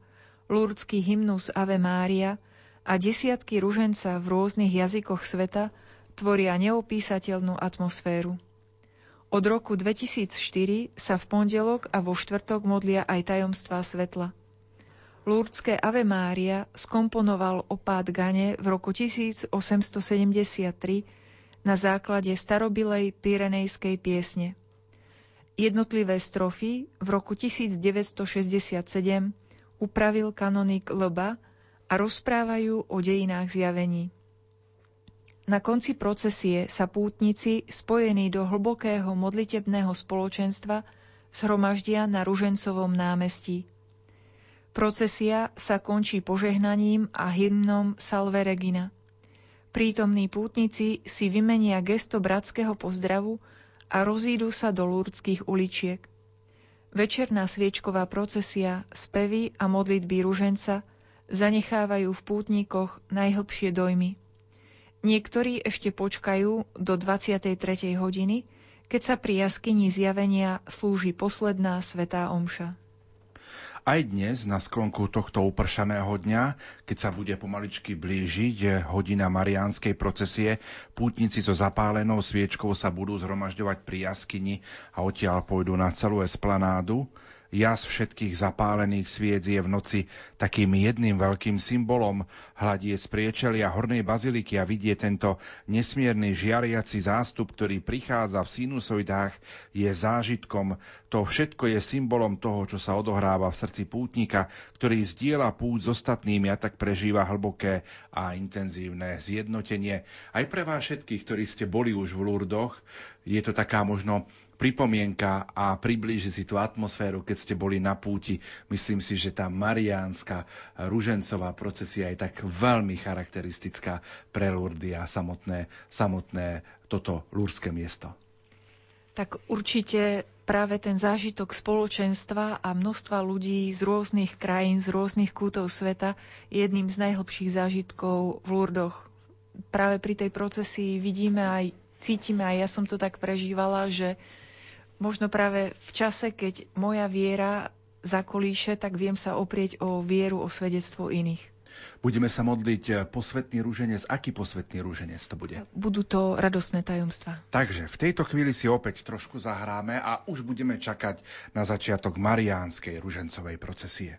lurdský hymnus Ave Mária a desiatky ruženca v rôznych jazykoch sveta tvoria neopísateľnú atmosféru. Od roku 2004 sa v pondelok a vo štvrtok modlia aj tajomstvá svetla. Lurdské Ave Mária skomponoval opát Gane v roku 1873 na základe starobilej pyrenejskej piesne. Jednotlivé strofy v roku 1967 upravil kanonik Lba a rozprávajú o dejinách zjavení. Na konci procesie sa pútnici, spojení do hlbokého modlitebného spoločenstva, zhromaždia na Ružencovom námestí. Procesia sa končí požehnaním a hymnom Salve Regina. Prítomní pútnici si vymenia gesto bratského pozdravu a rozídu sa do lúrdských uličiek. Večerná sviečková procesia, spevy a modlitby ruženca zanechávajú v pútnikoch najhlbšie dojmy. Niektorí ešte počkajú do 23. hodiny, keď sa pri jaskyni zjavenia slúži posledná svetá omša. Aj dnes, na sklonku tohto upršaného dňa, keď sa bude pomaličky blížiť hodina mariánskej procesie, pútnici so zapálenou sviečkou sa budú zhromažďovať pri jaskyni a odtiaľ pôjdu na celú esplanádu. Jas všetkých zapálených sviec je v noci takým jedným veľkým symbolom. Hľadie z priečelia hornej baziliky a vidie tento nesmierny žiariaci zástup, ktorý prichádza v sinusoidách, je zážitkom. To všetko je symbolom toho, čo sa odohráva v srdci pútnika, ktorý zdieľa púť s ostatnými a tak prežíva hlboké a intenzívne zjednotenie. Aj pre vás všetkých, ktorí ste boli už v Lurdoch, je to taká možno pripomienka a priblíži si tú atmosféru, keď ste boli na púti. Myslím si, že tá mariánska ružencová procesia je tak veľmi charakteristická pre Lurdy a samotné, samotné toto lúrske miesto. Tak určite práve ten zážitok spoločenstva a množstva ľudí z rôznych krajín, z rôznych kútov sveta je jedným z najhlbších zážitkov v Lurdoch. Práve pri tej procesii vidíme aj, cítime, aj ja som to tak prežívala, že možno práve v čase, keď moja viera zakolíše, tak viem sa oprieť o vieru, o svedectvo iných. Budeme sa modliť eh, posvetný rúženec. Aký posvetný rúženec to bude? Budú to radostné tajomstva. Takže v tejto chvíli si opäť trošku zahráme a už budeme čakať na začiatok mariánskej ružencovej procesie.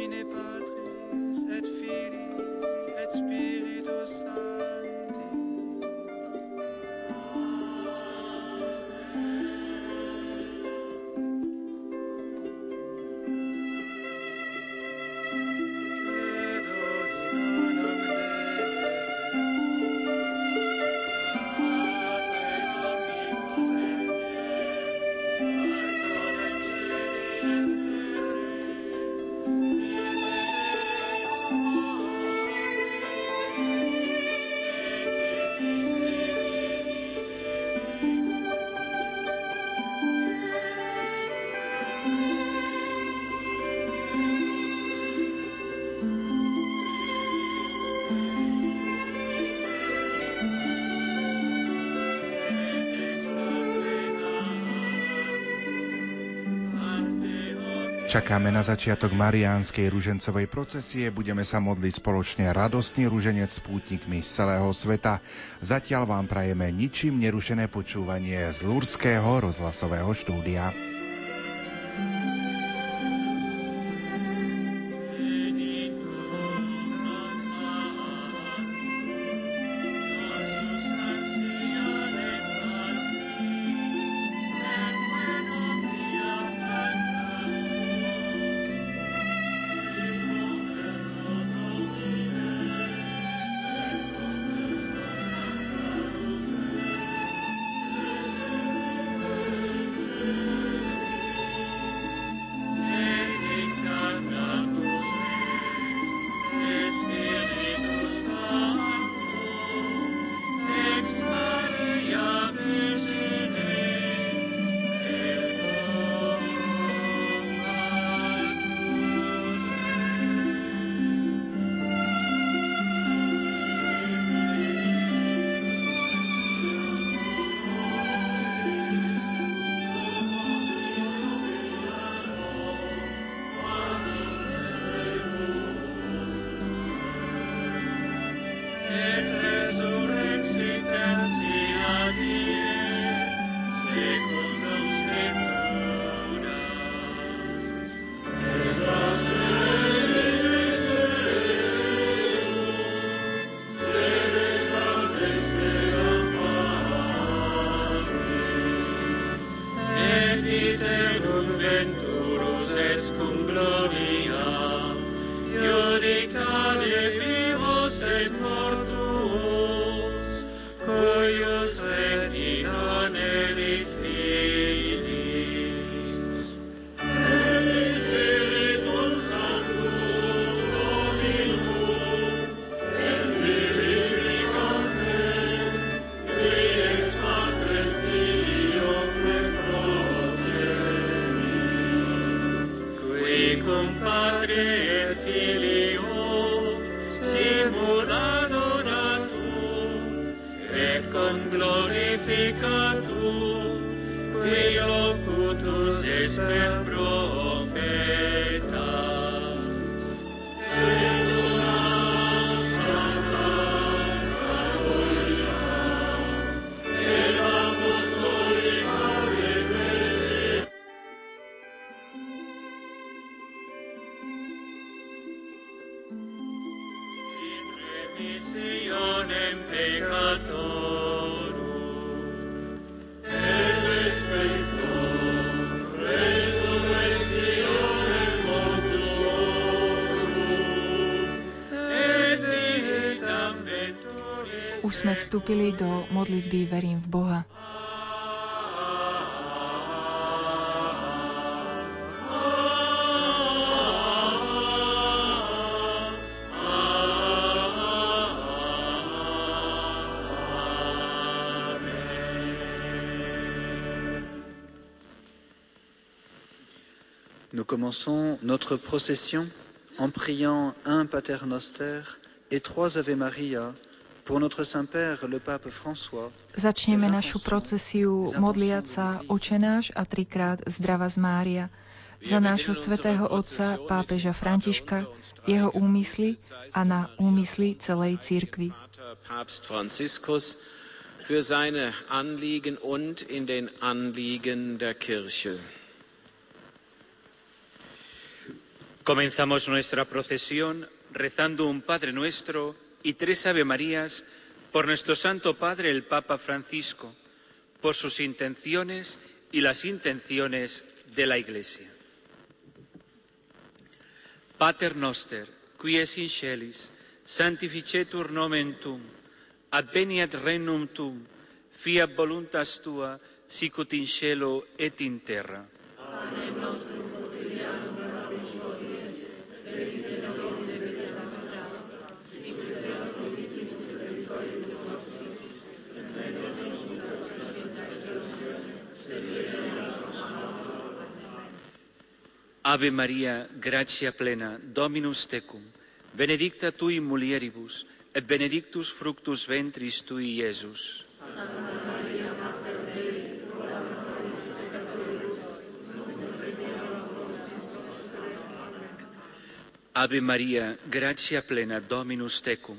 nomine Patris et Filii et Spiritus Sancti. Čakáme na začiatok Mariánskej ružencovej procesie, budeme sa modliť spoločne radostný ruženec s pútnikmi z celého sveta. Zatiaľ vám prajeme ničím nerušené počúvanie z Lurského rozhlasového štúdia. Et con glorificatum qui locutus es Nous commençons notre procession en priant un Pater Noster et trois Ave Maria Začneme našu procesiu modliať sa očenáš a trikrát zdrava z Mária za nášho svätého otca pápeža Františka, jeho úmysly a na úmysly celej církvy. Für seine Anliegen und in den Anliegen der Kirche. Comenzamos nuestra procesión rezando un Padre Nuestro y tres Ave Marías por nuestro Santo Padre el Papa Francisco, por sus intenciones y las intenciones de la Iglesia. Pater noster, qui es in celis, sanctificetur nomen tuum, adveniat regnum tuum, fiat voluntas tua, sicut in cielo et in terra. Ave Maria, gratia plena, Dominus tecum, benedicta tui mulieribus, et benedictus fructus ventris tui, Iesus. Ave Maria, gratia plena, Dominus tecum,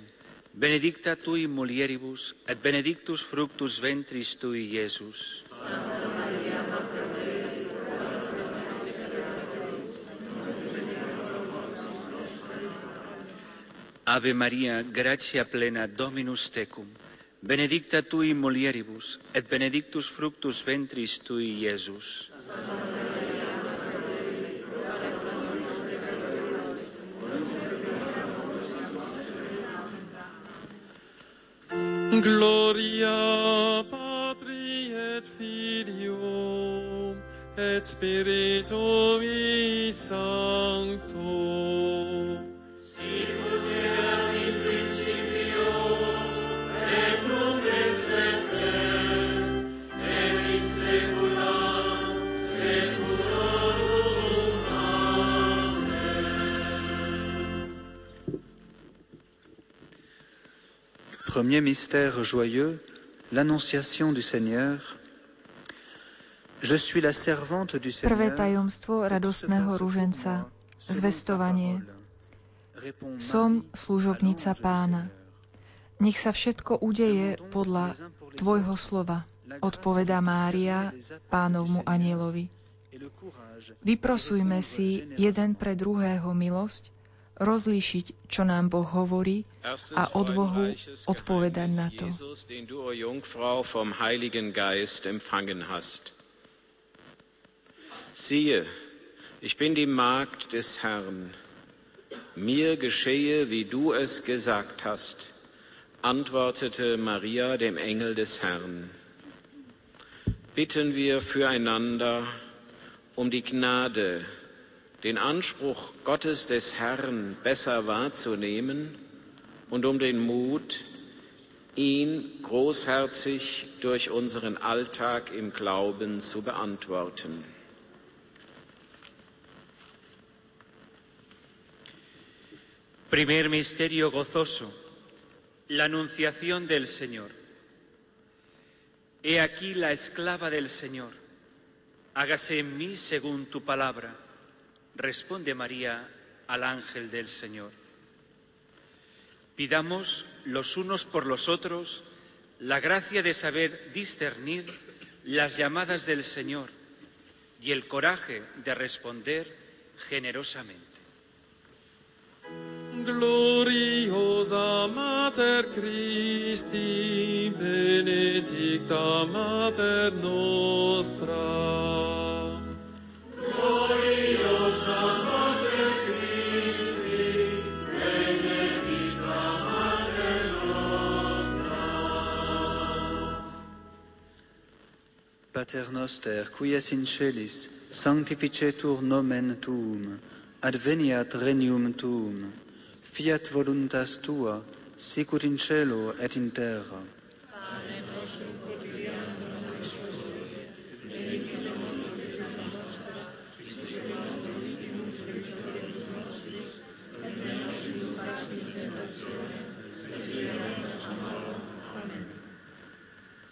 benedicta tui mulieribus, et benedictus fructus ventris tui, Iesus. Ave Maria, gratia plena, Dominus tecum, benedicta tui mulieribus, et benedictus fructus ventris tui, Iesus. Gloria Patri et Filio et Spiritui Sancto. Premier mystère joyeux, l'annonciation du Seigneur. Je suis la servante du Prvé Seigneur. tajomstvo radostného ruženca, zvestovanie. Som služobnica pána. Nech sa všetko udeje podľa Tvojho slova, odpovedá Mária pánovmu anielovi. Vyprosujme si jeden pre druhého milosť, rozlíšiť, čo nám Boh hovorí a odvahu odpovedať na to. Jesus, den du, o Jungfrau, vom Heiligen Geist empfangen hast. Siehe, ich bin die Magd des Herrn. Mir geschehe, wie du es gesagt hast, antwortete Maria dem Engel des Herrn. Bitten wir füreinander um die Gnade, den Anspruch Gottes des Herrn besser wahrzunehmen und um den Mut, ihn großherzig durch unseren Alltag im Glauben zu beantworten. Primer misterio gozoso, la anunciación del Señor. He aquí la esclava del Señor. Hágase en mí según tu palabra. Responde María al ángel del Señor. Pidamos los unos por los otros la gracia de saber discernir las llamadas del Señor y el coraje de responder generosamente. Gloriosa Mater Christi, benedicta Mater nostra. Pater noster, qui es in celis, sanctificetur nomen tuum, adveniat regnum tuum, fiat voluntas tua, sicut in cielo et in terra.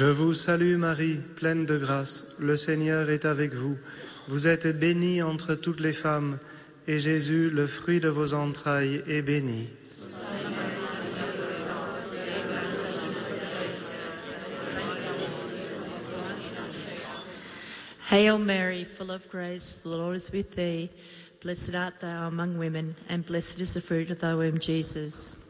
Je vous salue Marie, pleine de grâce, le Seigneur est avec vous. Vous êtes bénie entre toutes les femmes, et Jésus, le fruit de vos entrailles, est béni. Hail Mary, full of grace, the Lord is with thee. Blessed art thou among women, and blessed is the fruit of thy womb, Jesus.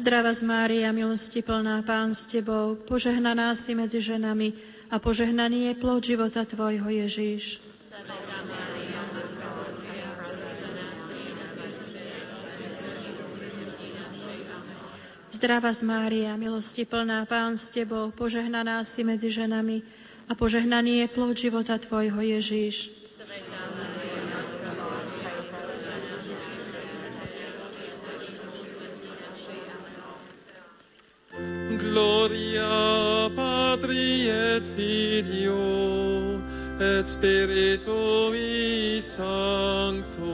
Zdravá z Mária, milosti plná, Pán s Tebou, požehnaná si medzi ženami a požehnaný je plod života Tvojho Ježíš. Zdravá z Mária, milosti plná, Pán s Tebou, požehnaná si medzi ženami a požehnaný je plod života Tvojho Ježíš. Patri et Filio et Spiritui Sancto.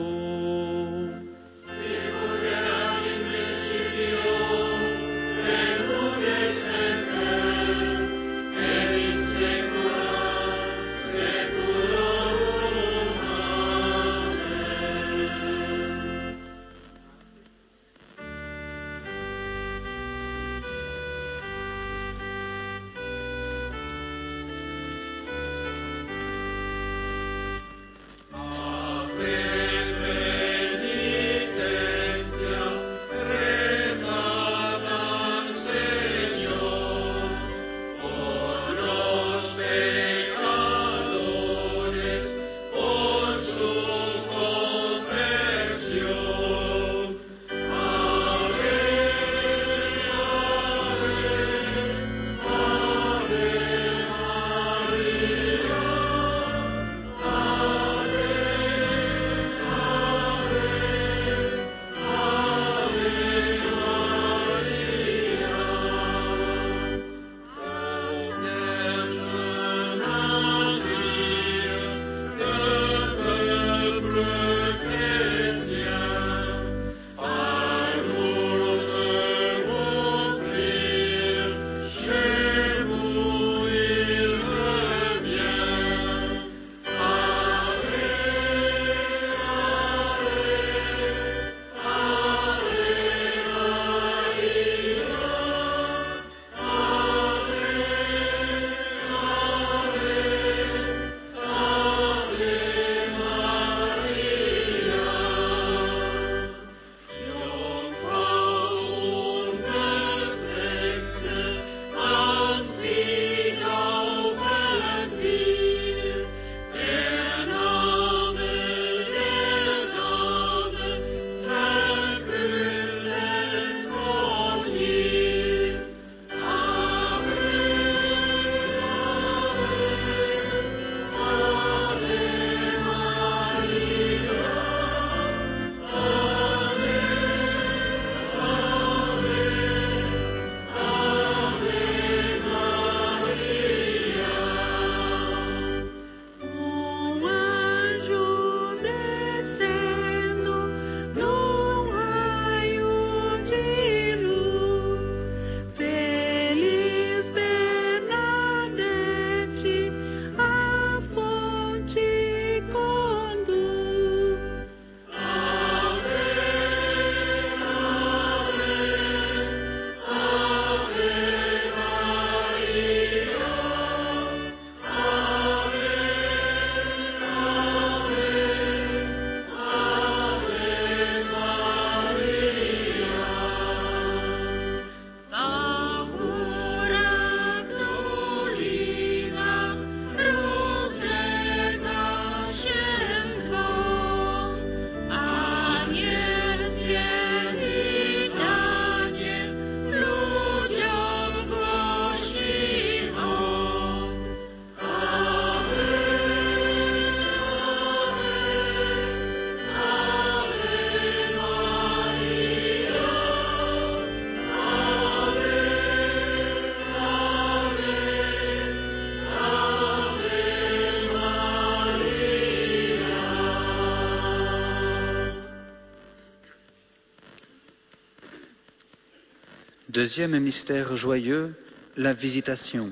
Deuxième mystère joyeux, la visitation.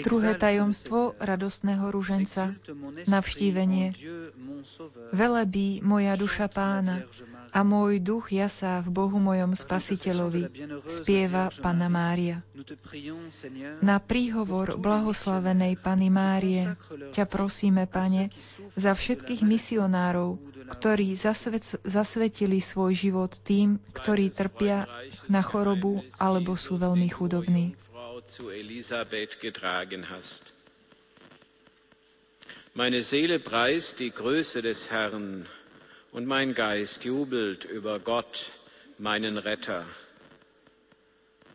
Druhé tajomstvo radostného ruženca, navštívenie. Velebí moja duša pána a môj duch jasá v Bohu mojom spasiteľovi, spieva Panna Mária. Na príhovor blahoslavenej Pany Márie ťa prosíme, Pane, za všetkých misionárov, ktorí zasvet, zasvetili svoj život tým, ktorí trpia na chorobu alebo sú veľmi chudobní. Meine Seele preist die Größe des Herrn und mein Geist jubelt über Gott, meinen Retter.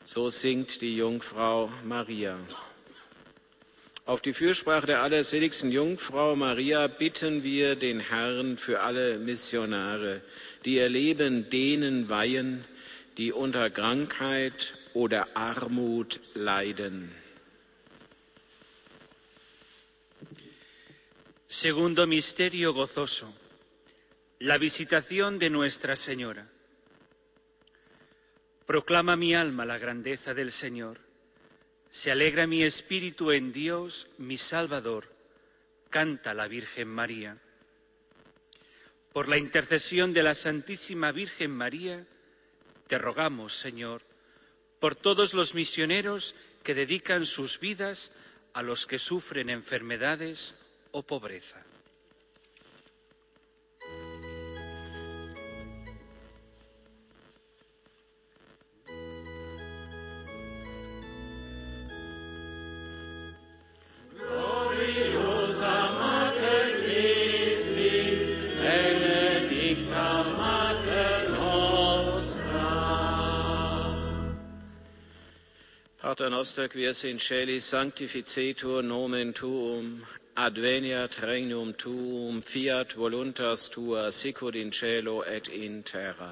So singt die Jungfrau Maria. Auf die Fürsprache der allerseligsten Jungfrau Maria bitten wir den Herrn für alle Missionare, die ihr Leben denen weihen, die unter Krankheit oder Armut leiden. Segundo misterio gozoso, la visitación de Nuestra Señora. Proclama mi alma la grandeza del Señor. Se alegra mi espíritu en Dios, mi Salvador. Canta la Virgen María. Por la intercesión de la Santísima Virgen María, te rogamos, Señor, por todos los misioneros que dedican sus vidas a los que sufren enfermedades o pobreza. Pater noster quies in celis sanctificetur nomen tuum, adveniat regnum tuum, fiat voluntas tua, sicut in cielo et in terra.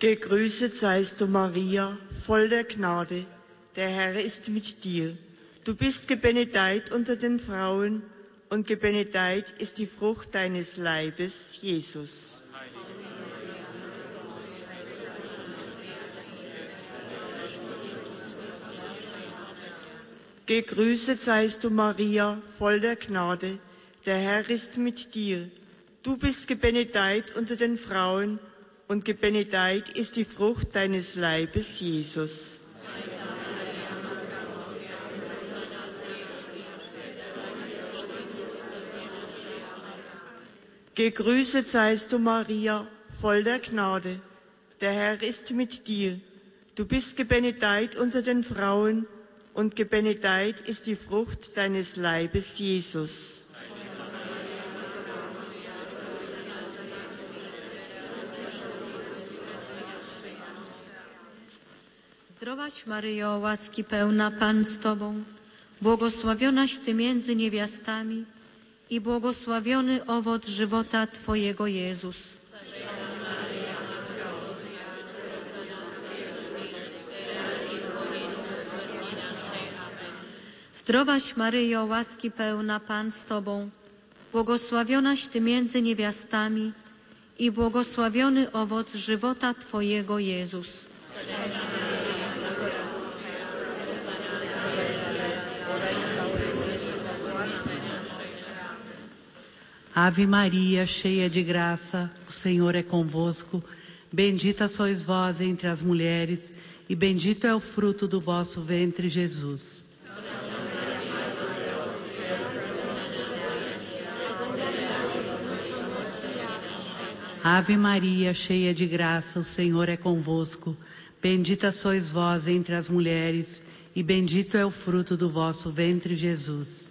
Gegrüßet seist du, Maria, voll der Gnade. Der Herr ist mit dir. Du bist gebenedeit unter den Frauen und gebenedeit ist die Frucht deines Leibes, Jesus. Gegrüßet seist du, Maria, voll der Gnade. Der Herr ist mit dir. Du bist gebenedeit unter den Frauen und gebenedeit ist die Frucht deines Leibes, Jesus. Gegrüßet seist du, Maria, voll der Gnade. Der Herr ist mit dir. Du bist gebenedeit unter den Frauen und gebenedeit ist die Frucht deines Leibes, Jesus. Zdrowaś Maryjo, łaski pełna Pan z Tobą, błogosławionaś Ty między niewiastami i błogosławiony owoc żywota Twojego Jezus. Zdrowaś Maryjo, łaski pełna Pan z Tobą, błogosławionaś Ty między niewiastami i błogosławiony owoc żywota Twojego Jezus. Ave Maria, cheia de graça, o Senhor é convosco. Bendita sois vós entre as mulheres, e bendito é o fruto do vosso ventre, Jesus. Ave Maria, cheia de graça, o Senhor é convosco. Bendita sois vós entre as mulheres, e bendito é o fruto do vosso ventre, Jesus.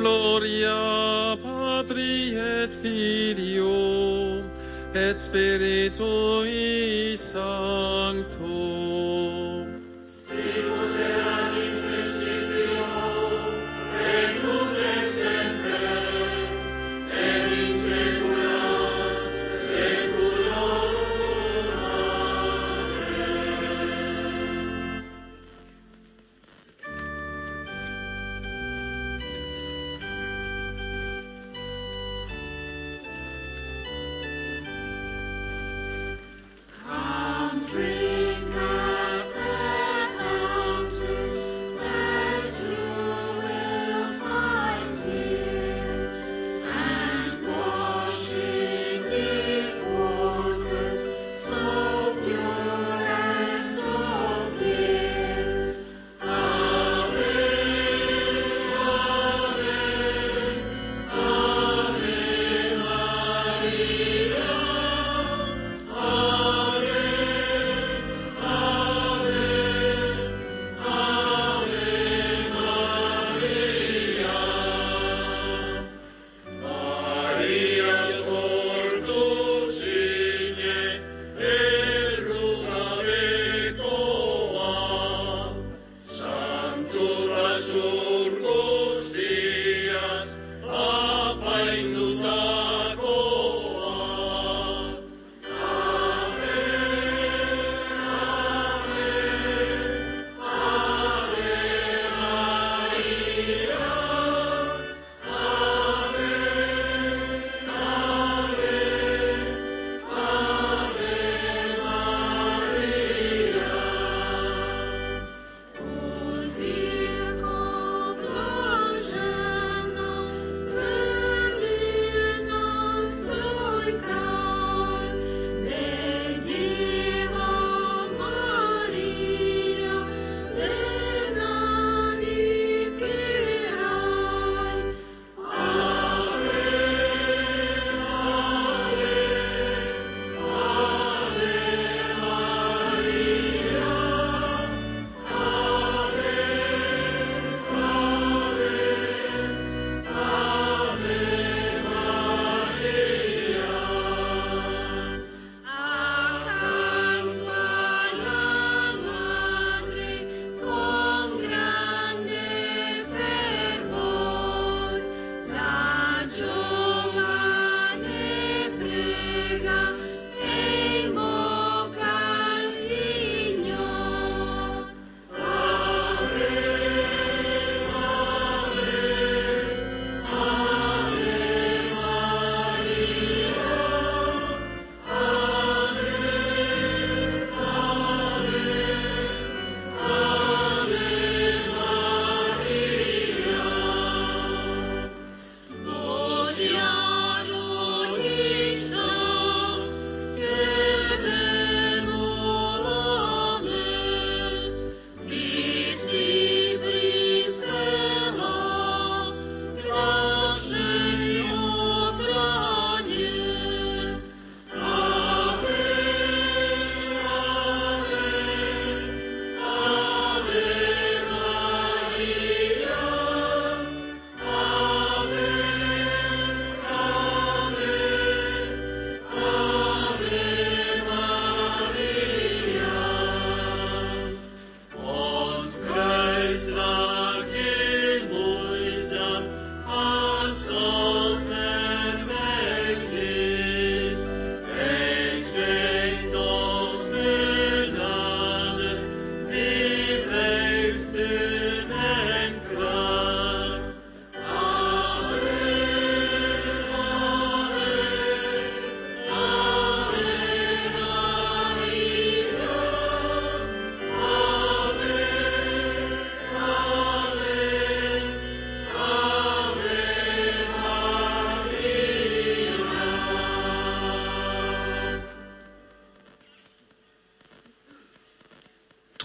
Gloria Patri et Filio et Spiritui Sancto.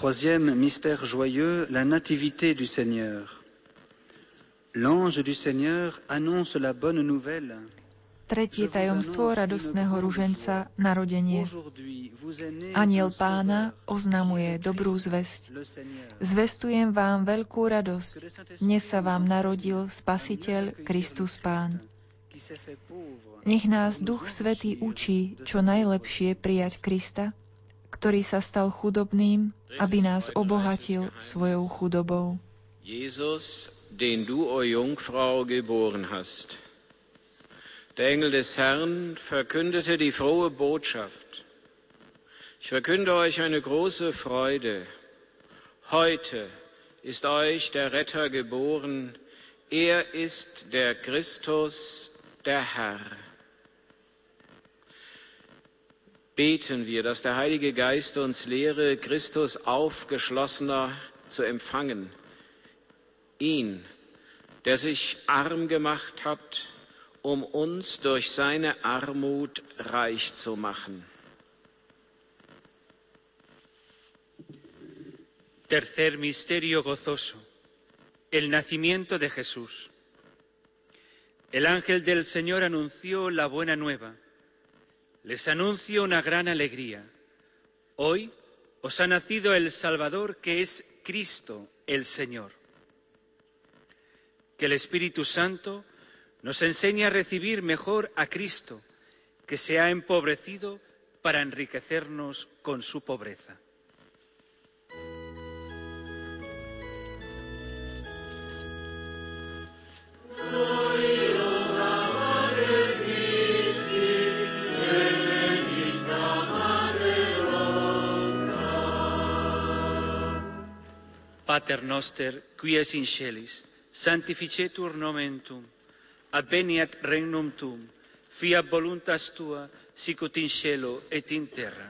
Troisième mystère joyeux, la nativité du Seigneur. L'ange du Seigneur annonce la bonne nouvelle. Tretie tajomstvo radostného ruženca, narodenie. Aniel pána oznamuje dobrú zväzť. Zvestujem vám veľkú radosť. Dnes sa vám narodil Spasiteľ Kristus Pán. Nech nás Duch Svetý učí čo najlepšie prijať Krista, ktorý sa stal chudobným, aby nás obohatil svojou chudobou. Jesus, den du, o Jungfrau, geboren hast. Der Engel des Herrn verkündete die frohe Botschaft. Ich verkünde euch eine große Freude. Heute ist euch der Retter geboren. Er ist der Christus, der Herr. Beten wir, dass der Heilige Geist uns lehre, Christus aufgeschlossener zu empfangen. Ihn, der sich arm gemacht hat, um uns durch seine Armut reich zu machen. Tercer misterio gozoso, el nacimiento de Jesús. El ángel del Señor anunció la buena nueva. Les anuncio una gran alegría. Hoy os ha nacido el Salvador que es Cristo el Señor. Que el Espíritu Santo nos enseñe a recibir mejor a Cristo, que se ha empobrecido para enriquecernos con su pobreza. Pater noster, qui es in celis, sanctificetur nomen tuum, adveniat regnum tuum, fiat voluntas tua, sicut in cielo et in terra.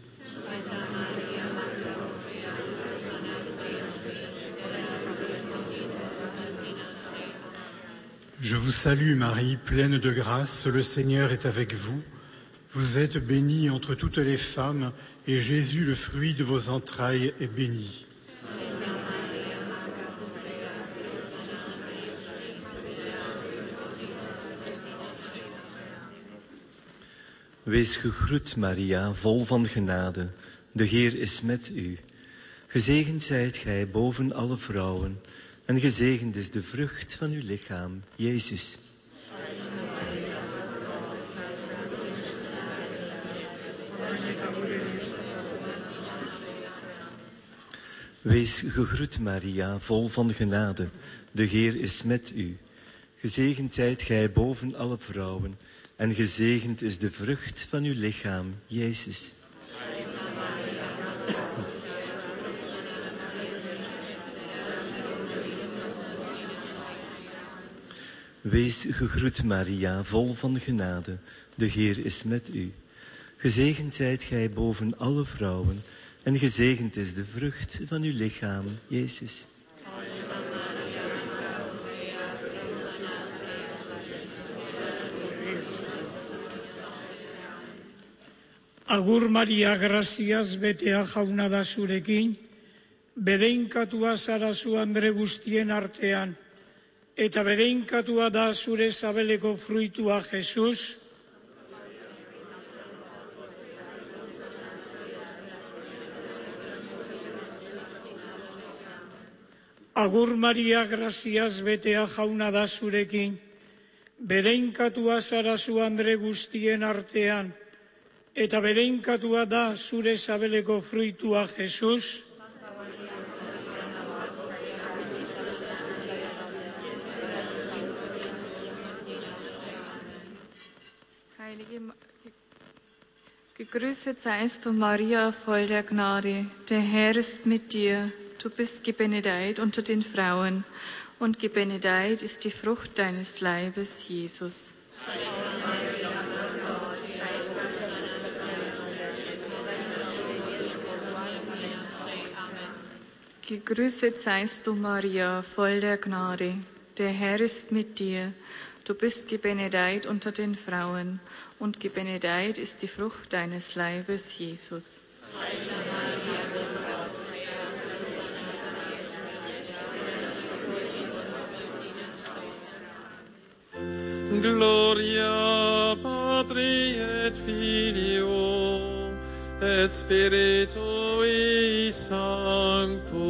Je vous salue Marie, pleine de grâce, le Seigneur est avec vous. Vous êtes bénie entre toutes les femmes, et Jésus, le fruit de vos entrailles, est béni. Wees gegroet, Maria, vol van genade. De Heer is met u. Gezegend zijt gij boven alle vrouwen, en gezegend is de vrucht van uw lichaam, Jezus. Wees gegroet, Maria, vol van genade. De Heer is met u. Gezegend zijt gij boven alle vrouwen, en gezegend is de vrucht van uw lichaam, Jezus. Wees gegroet, Maria, vol van genade. De Heer is met u. Gezegend zijt gij boven alle vrouwen, en gezegend is de vrucht van uw lichaam, Jezus. Agur Maria graziaz betea jauna da zurekin, bedeinkatua zara zu andre guztien artean, eta bedeinkatua da zure zabeleko fruitua Jesus, Agur Maria graziaz betea jauna da zurekin, bedeinkatua zara zu andre guztien artean, eta bedeinkatua da zure zabeleko fruitua Jesus, Gegrüßet seist du, Maria, voll der Gnade. Der Herr ist mit dir. Du bist gebenedeit unter den Frauen, und gebenedeit ist die Frucht deines Leibes, Jesus. Gegrüßet seist du, Maria, voll der Gnade. Der Herr ist mit dir. Du bist gebenedeit unter den Frauen, und gebenedeit ist die Frucht deines Leibes, Jesus. Gloria Patri et Filio et Spiritui Sancto.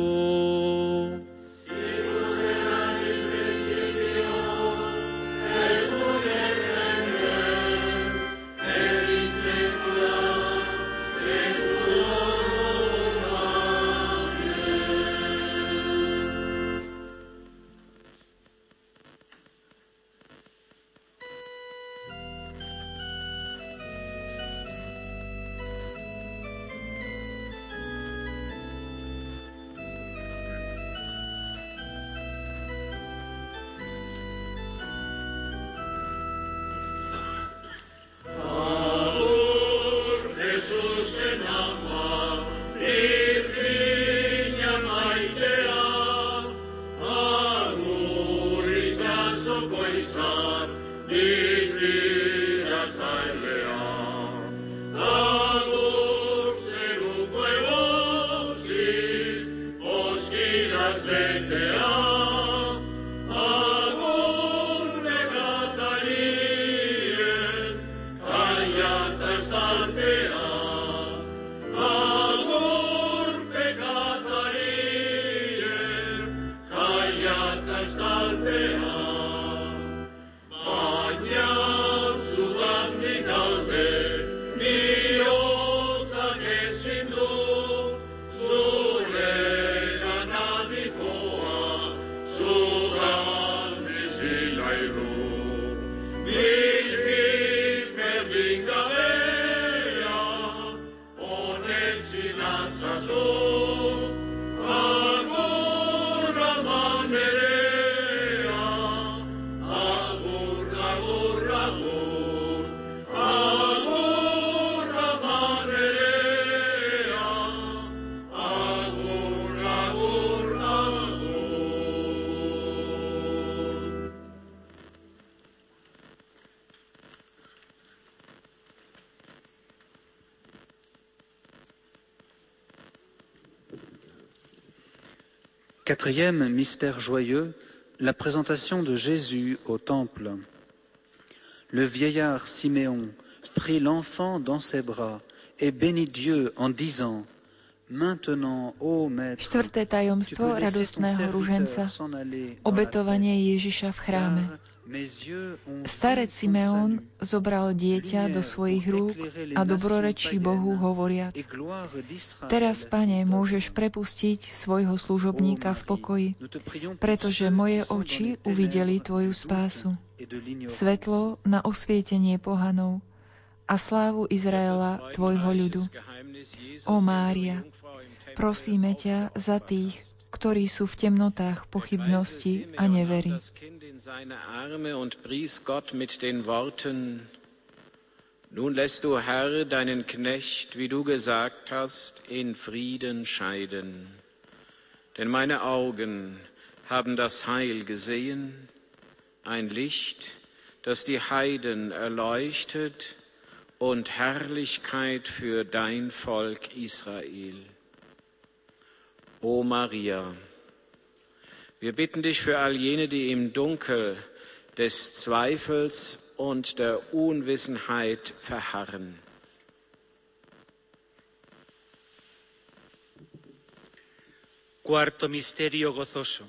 Quatrième mystère joyeux, la présentation de Jésus au temple. Le vieillard Siméon prit l'enfant dans ses bras et bénit Dieu en disant Maintenant, ô Maître, Štvrté tajomstvo radostného ruženca, obetovanie Ježiša v chráme. Starec Simeón zobral dieťa do svojich rúk a dobrorečí Bohu hovoriac. Teraz, pane, môžeš prepustiť svojho služobníka v pokoji, pretože moje oči uvideli tvoju spásu. Svetlo na osvietenie pohanov a slávu Izraela, tvojho ľudu. Ó Mária, prosíme ťa za tých, ktorí sú v temnotách pochybnosti a nevery. Seine Arme und pries Gott mit den Worten, Nun lässt du, Herr, deinen Knecht, wie du gesagt hast, in Frieden scheiden. Denn meine Augen haben das Heil gesehen, ein Licht, das die Heiden erleuchtet und Herrlichkeit für dein Volk Israel. O Maria, wir bitten dich für all jene, die im Dunkel des Zweifels und der Unwissenheit verharren. Cuarto misterio gozoso.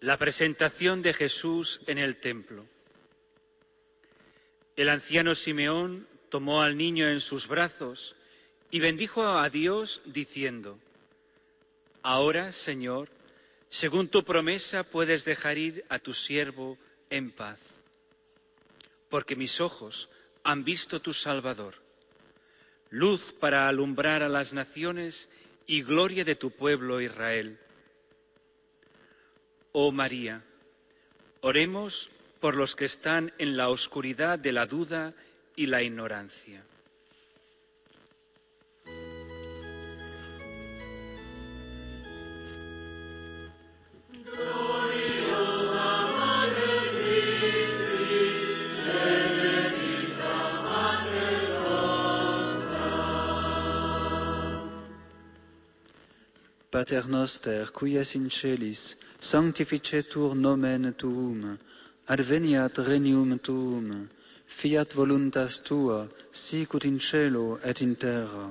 La presentación de Jesús en el templo. El anciano Simeón tomó al niño en sus brazos y bendijo a Dios diciendo, Ahora, Señor, según tu promesa puedes dejar ir a tu siervo en paz, porque mis ojos han visto tu Salvador, luz para alumbrar a las naciones y gloria de tu pueblo Israel. Oh María, oremos por los que están en la oscuridad de la duda y la ignorancia. Pater noster, quies in celis, sanctificetur nomen tuum, adveniat regnum tuum, fiat voluntas tua, sicut in cielo et in terra.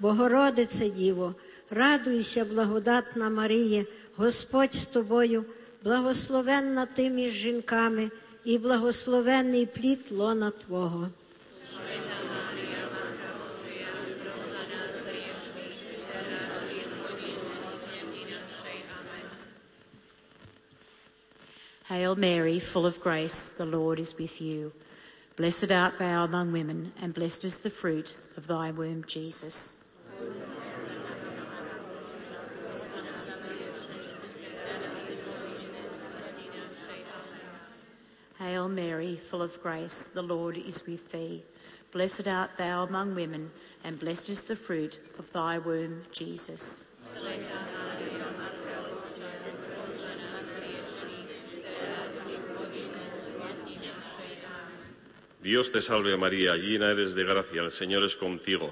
Богородице Діво, радуйся, благодатна Марія, Господь з тобою, благословенна ти між жінками і благословенний плід лона Твого. Hail Mary, full of grace, the Lord is with you. Blessed art thou among women, and blessed is the fruit of thy womb, Jesus. Hail Mary, full of grace, the Lord is with thee. Blessed art thou among women, and blessed is the fruit of thy womb, Jesus. Dios te salve María, llena eres de gracia, el Señor es contigo.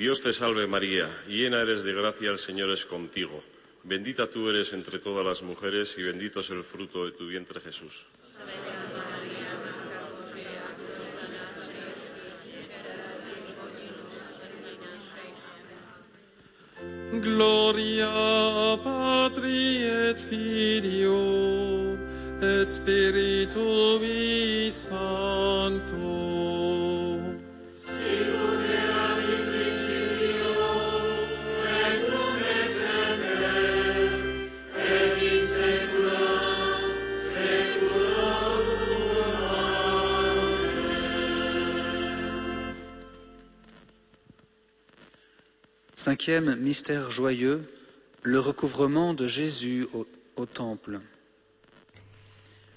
Dios te salve María, llena eres de gracia, el Señor es contigo. Bendita tú eres entre todas las mujeres y bendito es el fruto de tu vientre Jesús. Gloria Patri et Filio et Spiritui Sancto. Cinquième mystère joyeux, le recouvrement de Jésus au, au temple.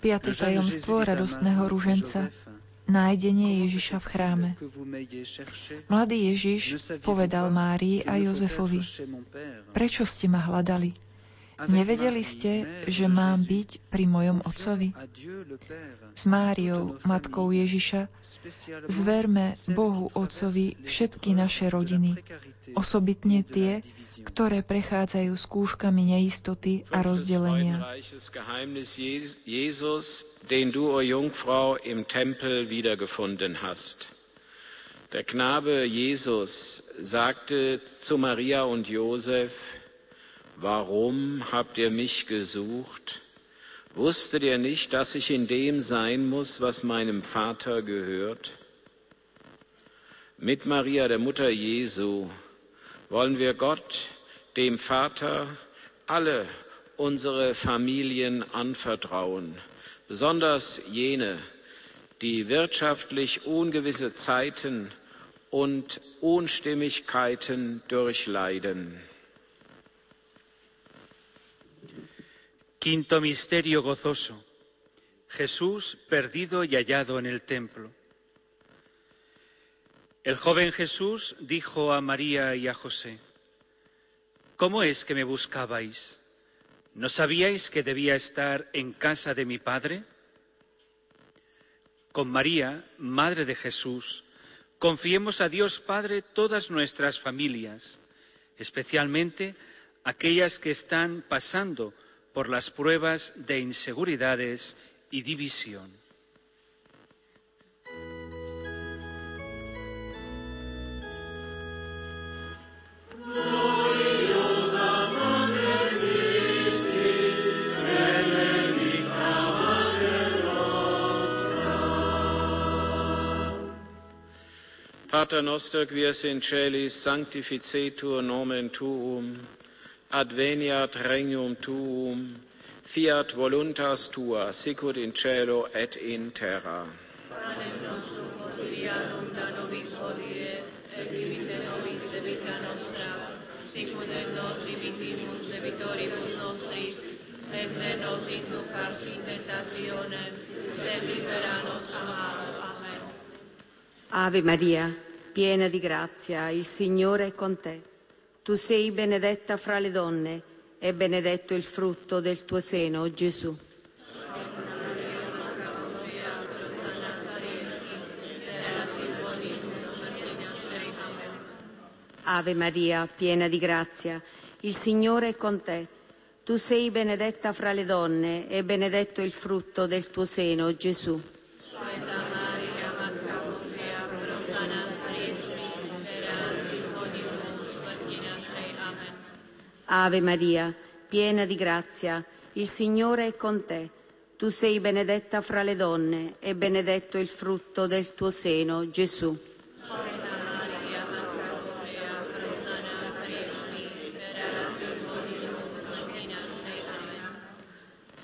Piaté tajomstvo radostného ruženca. Nájdenie Ježiša v chráme. Mladý Ježiš povedal Márii a Jozefovi, prečo ste ma hľadali? Nevedeli ste, že mám byť pri mojom otcovi? S Máriou, matkou Ježiša, zverme Bohu Otcovi všetky naše rodiny, osobitne tie, ktoré prechádzajú skúškami neistoty a rozdelenia. Der Knabe Jesus sagte zu Maria und Josef, Warum habt ihr mich gesucht? Wusstet ihr nicht, dass ich in dem sein muss, was meinem Vater gehört? Mit Maria, der Mutter Jesu, wollen wir Gott, dem Vater, alle unsere Familien anvertrauen, besonders jene, die wirtschaftlich ungewisse Zeiten und Unstimmigkeiten durchleiden. Quinto misterio gozoso. Jesús perdido y hallado en el templo. El joven Jesús dijo a María y a José, ¿Cómo es que me buscabais? ¿No sabíais que debía estar en casa de mi Padre? Con María, Madre de Jesús, confiemos a Dios Padre todas nuestras familias, especialmente aquellas que están pasando por las pruebas de inseguridades y división. Pater noster qui in celis sanctificetur nomen tuum adveniat regnum tuum, fiat voluntas tua, sicut in cielo et in terra. Panem nostrum quotidianum da nobis hodie, et dimitte nobis debita nostra, sicut et nos dimittimus debitoribus nostris, et ne nos inducas in tentationem, sed libera nos a malo. Amen. Ave Maria, piena di grazia, il Signore è con te. Tu sei benedetta fra le donne e benedetto il frutto del tuo seno, Gesù. Ave Maria, piena di grazia, il Signore è con te. Tu sei benedetta fra le donne e benedetto il frutto del tuo seno, Gesù. Ave Maria, piena di grazia, il Signore è con te. Tu sei benedetta fra le donne e benedetto il frutto del tuo seno, Gesù.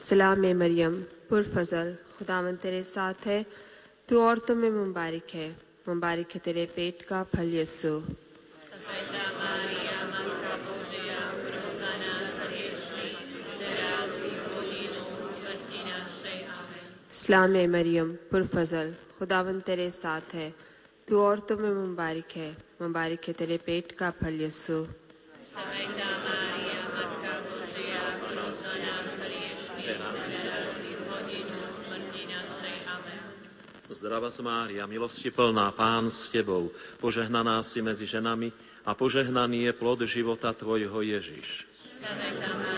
सलाम ए मरियम पुरफजल खुदावन तेरे साथ है तू औरतों में मुबारक है मुबारक है तेरे पेट का फल यस्सु सलाम ए मरियम पुरफजल खुदावन तेरे साथ है तू औरतों में मुबारक है मुबारक है तेरे पेट का फल Yesu Zdravá Mária, milosti plná, Pán s Tebou, požehnaná si medzi ženami a požehnaný je plod života Tvojho Ježiš. Svetá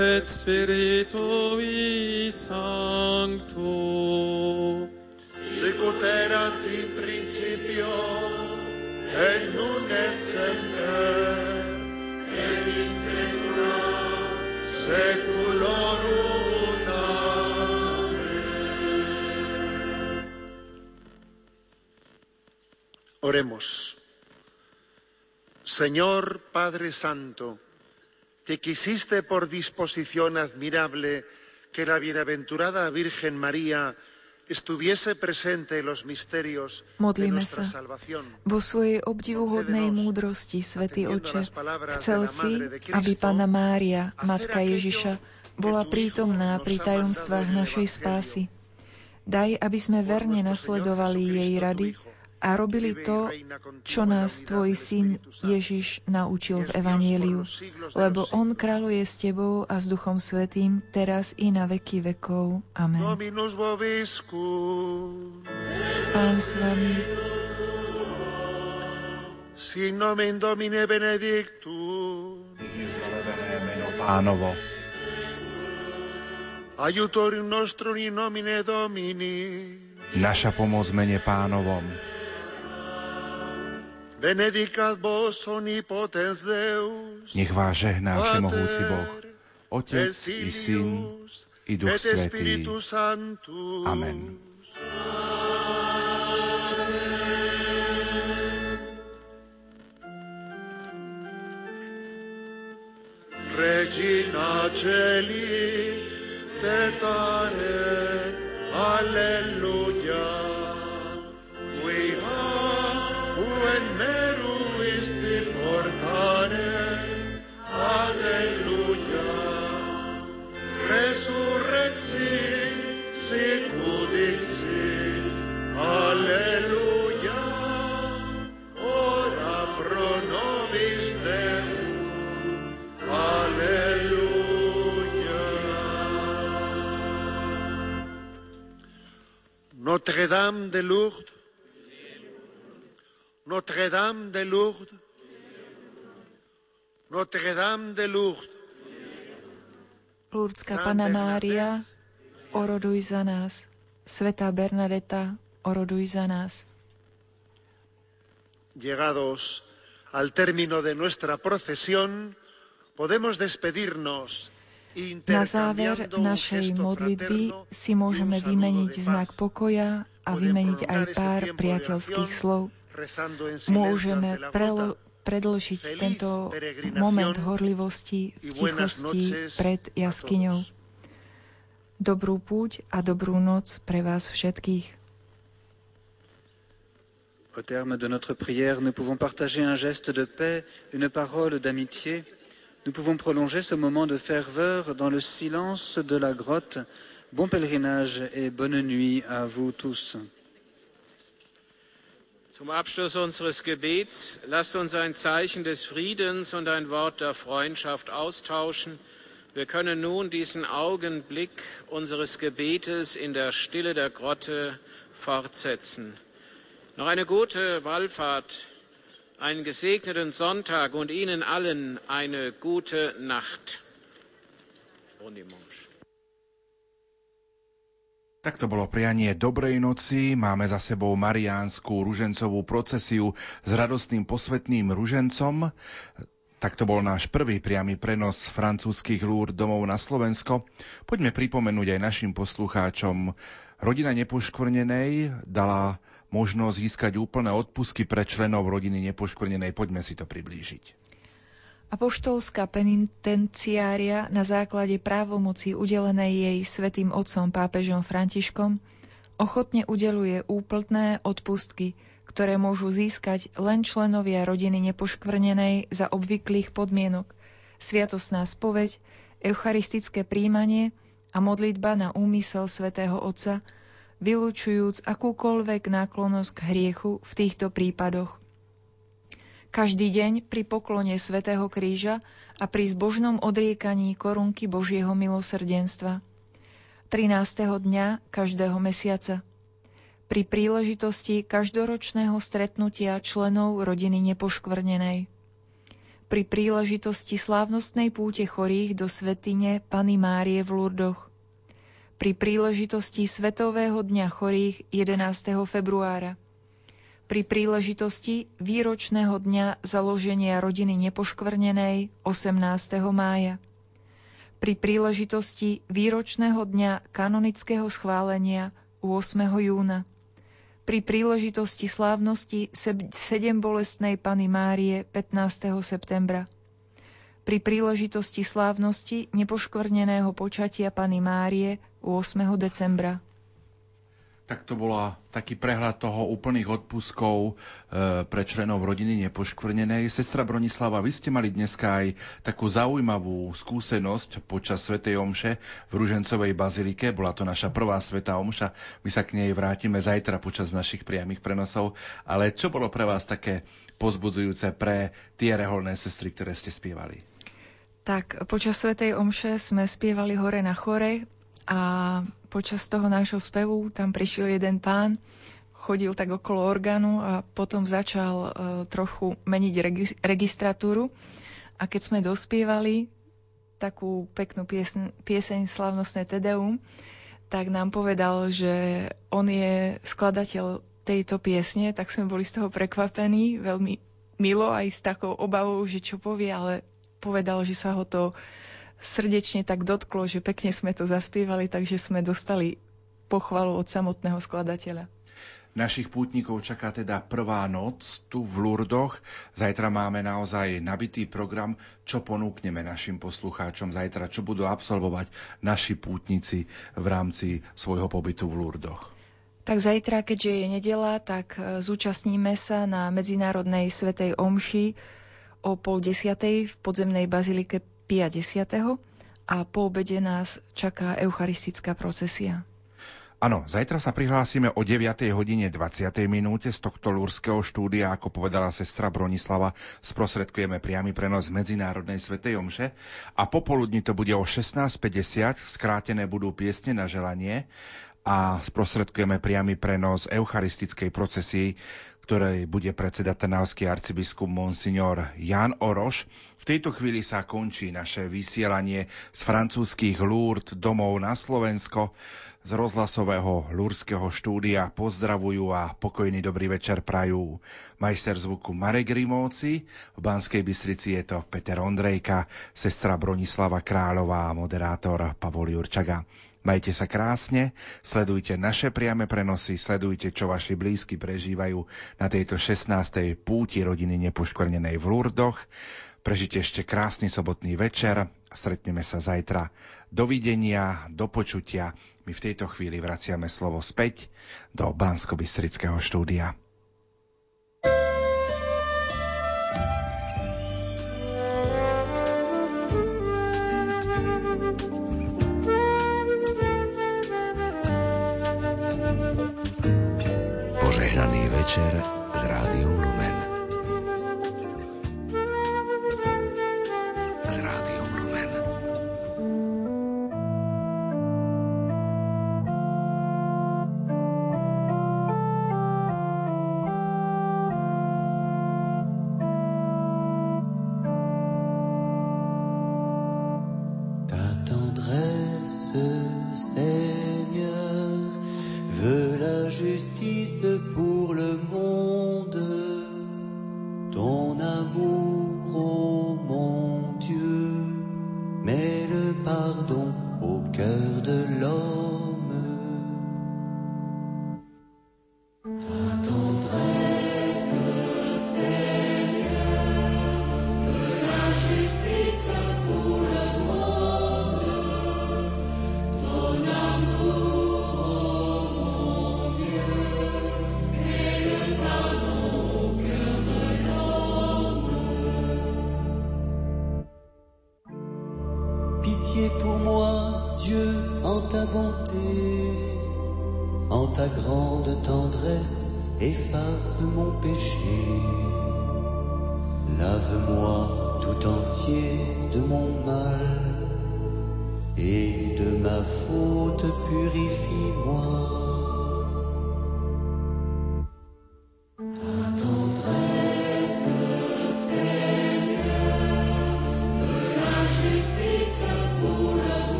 et Spiritui Sancto. Sicut erat in principio, et nun et semper, et in saecula saeculorum. Amen. Oremos. Señor Padre Santo, que quisiste por disposición admirable que la bienaventurada Virgen María Modlíme sa. Vo svojej obdivuhodnej múdrosti, Svätý Oče, chcel si, aby Panna Mária, Matka Ježiša, bola prítomná pri tajomstvách našej spásy. Daj, aby sme verne nasledovali jej rady a robili to, čo nás Tvoj Syn Ježiš naučil v Evanieliu, lebo On kráľuje s Tebou a s Duchom Svetým, teraz i na veky vekov. Amen. Pán s Vami, Sin nomen Domine benedictum. Pánovo. Aiutorium nostrum in nomine Domini. Naša pomoc mene pánovom. Nech vás žehná všemohúci Boh, Otec i Syn i Duch et Svetý. Amen. Regina Celi, te tare, alleluia. Meruisti portare, alleluia. Resurrexi, sicut dixit, alleluia. Ora pro nobis Deus, Alléluia. Notre-Dame de Lourdes, Notre-Dame de Lourdes, Notre-Dame de Lourdes, Lurdská Pana Mária, oroduj za nás. Svetá Bernadeta, oroduj za nás. llegados al término de nuestra procesión, podemos despedirnos Na záver našej modlitby si môžeme vymeniť znak pokoja a vymeniť aj pár priateľských slov. Rezando en silencio Môžeme ante la prelo- gruta. predlžiť Feliz tento peregrinación moment horlivosti v y buenas tichosti noches pred jaskyňou. Dobrú púť a dobrú noc pre vás všetkých. Au terme de notre prière, nous pouvons partager un geste de paix, une parole d'amitié. Nous pouvons prolonger ce moment de ferveur dans le silence de la grotte. Bon pèlerinage et bonne nuit à vous tous. Zum Abschluss unseres Gebets lasst uns ein Zeichen des Friedens und ein Wort der Freundschaft austauschen. Wir können nun diesen Augenblick unseres Gebetes in der Stille der Grotte fortsetzen. Noch eine gute Wallfahrt, einen gesegneten Sonntag und Ihnen allen eine gute Nacht. Dimanche. Tak to bolo prianie dobrej noci. Máme za sebou mariánskú ružencovú procesiu s radostným posvetným ružencom. Tak to bol náš prvý priamy prenos francúzskych lúr domov na Slovensko. Poďme pripomenúť aj našim poslucháčom. Rodina nepoškvrnenej dala možnosť získať úplné odpusky pre členov rodiny nepoškvrnenej. Poďme si to priblížiť. Apoštolská penitenciária na základe právomoci udelenej jej svetým otcom pápežom Františkom ochotne udeluje úplné odpustky, ktoré môžu získať len členovia rodiny nepoškvrnenej za obvyklých podmienok, sviatosná spoveď, eucharistické príjmanie a modlitba na úmysel svätého Otca, vylúčujúc akúkoľvek náklonosť k hriechu v týchto prípadoch. Každý deň pri poklone svätého Kríža a pri zbožnom odriekaní korunky Božieho milosrdenstva. 13. dňa každého mesiaca. Pri príležitosti každoročného stretnutia členov rodiny nepoškvrnenej pri príležitosti slávnostnej púte chorých do svetine Pany Márie v Lurdoch, pri príležitosti Svetového dňa chorých 11. februára, pri príležitosti výročného dňa založenia rodiny nepoškvrnenej 18. mája, pri príležitosti výročného dňa kanonického schválenia 8. júna, pri príležitosti slávnosti sedem bolestnej Pany Márie 15. septembra. Pri príležitosti slávnosti nepoškvrneného počatia Pany Márie 8. decembra. Tak to bola taký prehľad toho úplných odpuskov e, pre členov rodiny nepoškvrnenej. Sestra Bronislava, vy ste mali dneska aj takú zaujímavú skúsenosť počas Svetej Omše v Ružencovej bazilike. Bola to naša prvá Sveta Omša. My sa k nej vrátime zajtra počas našich priamých prenosov. Ale čo bolo pre vás také pozbudzujúce pre tie reholné sestry, ktoré ste spievali? Tak počas Svetej Omše sme spievali hore na chore a počas toho nášho spevu tam prišiel jeden pán, chodil tak okolo orgánu a potom začal uh, trochu meniť regi- registratúru. A keď sme dospievali takú peknú piesň, pieseň Slavnostné Tedeum, tak nám povedal, že on je skladateľ tejto piesne, tak sme boli z toho prekvapení, veľmi milo aj s takou obavou, že čo povie, ale povedal, že sa ho to srdečne tak dotklo, že pekne sme to zaspievali, takže sme dostali pochvalu od samotného skladateľa. Našich pútnikov čaká teda prvá noc tu v Lurdoch. Zajtra máme naozaj nabitý program, čo ponúkneme našim poslucháčom zajtra, čo budú absolvovať naši pútnici v rámci svojho pobytu v Lurdoch. Tak zajtra, keďže je nedela, tak e, zúčastníme sa na Medzinárodnej svetej omši o pol desiatej v podzemnej bazilike Pia 10. a po obede nás čaká eucharistická procesia. Áno, zajtra sa prihlásime o 9. hodine 20. minúte z tohto lúrského štúdia, ako povedala sestra Bronislava, sprostredkujeme priamy prenos Medzinárodnej svetej omše a popoludní to bude o 16.50, skrátené budú piesne na želanie a sprostredkujeme priamy prenos eucharistickej procesii, ktorej bude predsedať trnavský arcibiskup Monsignor Jan Oroš. V tejto chvíli sa končí naše vysielanie z francúzských Lourdes domov na Slovensko. Z rozhlasového lúrského štúdia pozdravujú a pokojný dobrý večer prajú majster zvuku Marek Rimóci, v Banskej Bystrici je to Peter Ondrejka, sestra Bronislava Kráľová a moderátor Pavol Jurčaga. Majte sa krásne, sledujte naše priame prenosy, sledujte, čo vaši blízky prežívajú na tejto 16. púti rodiny nepoškvrnenej v Lurdoch. Prežite ešte krásny sobotný večer stretneme sa zajtra. Dovidenia, do počutia. My v tejto chvíli vraciame slovo späť do Bansko-Bystrického štúdia. Večer z Rádiom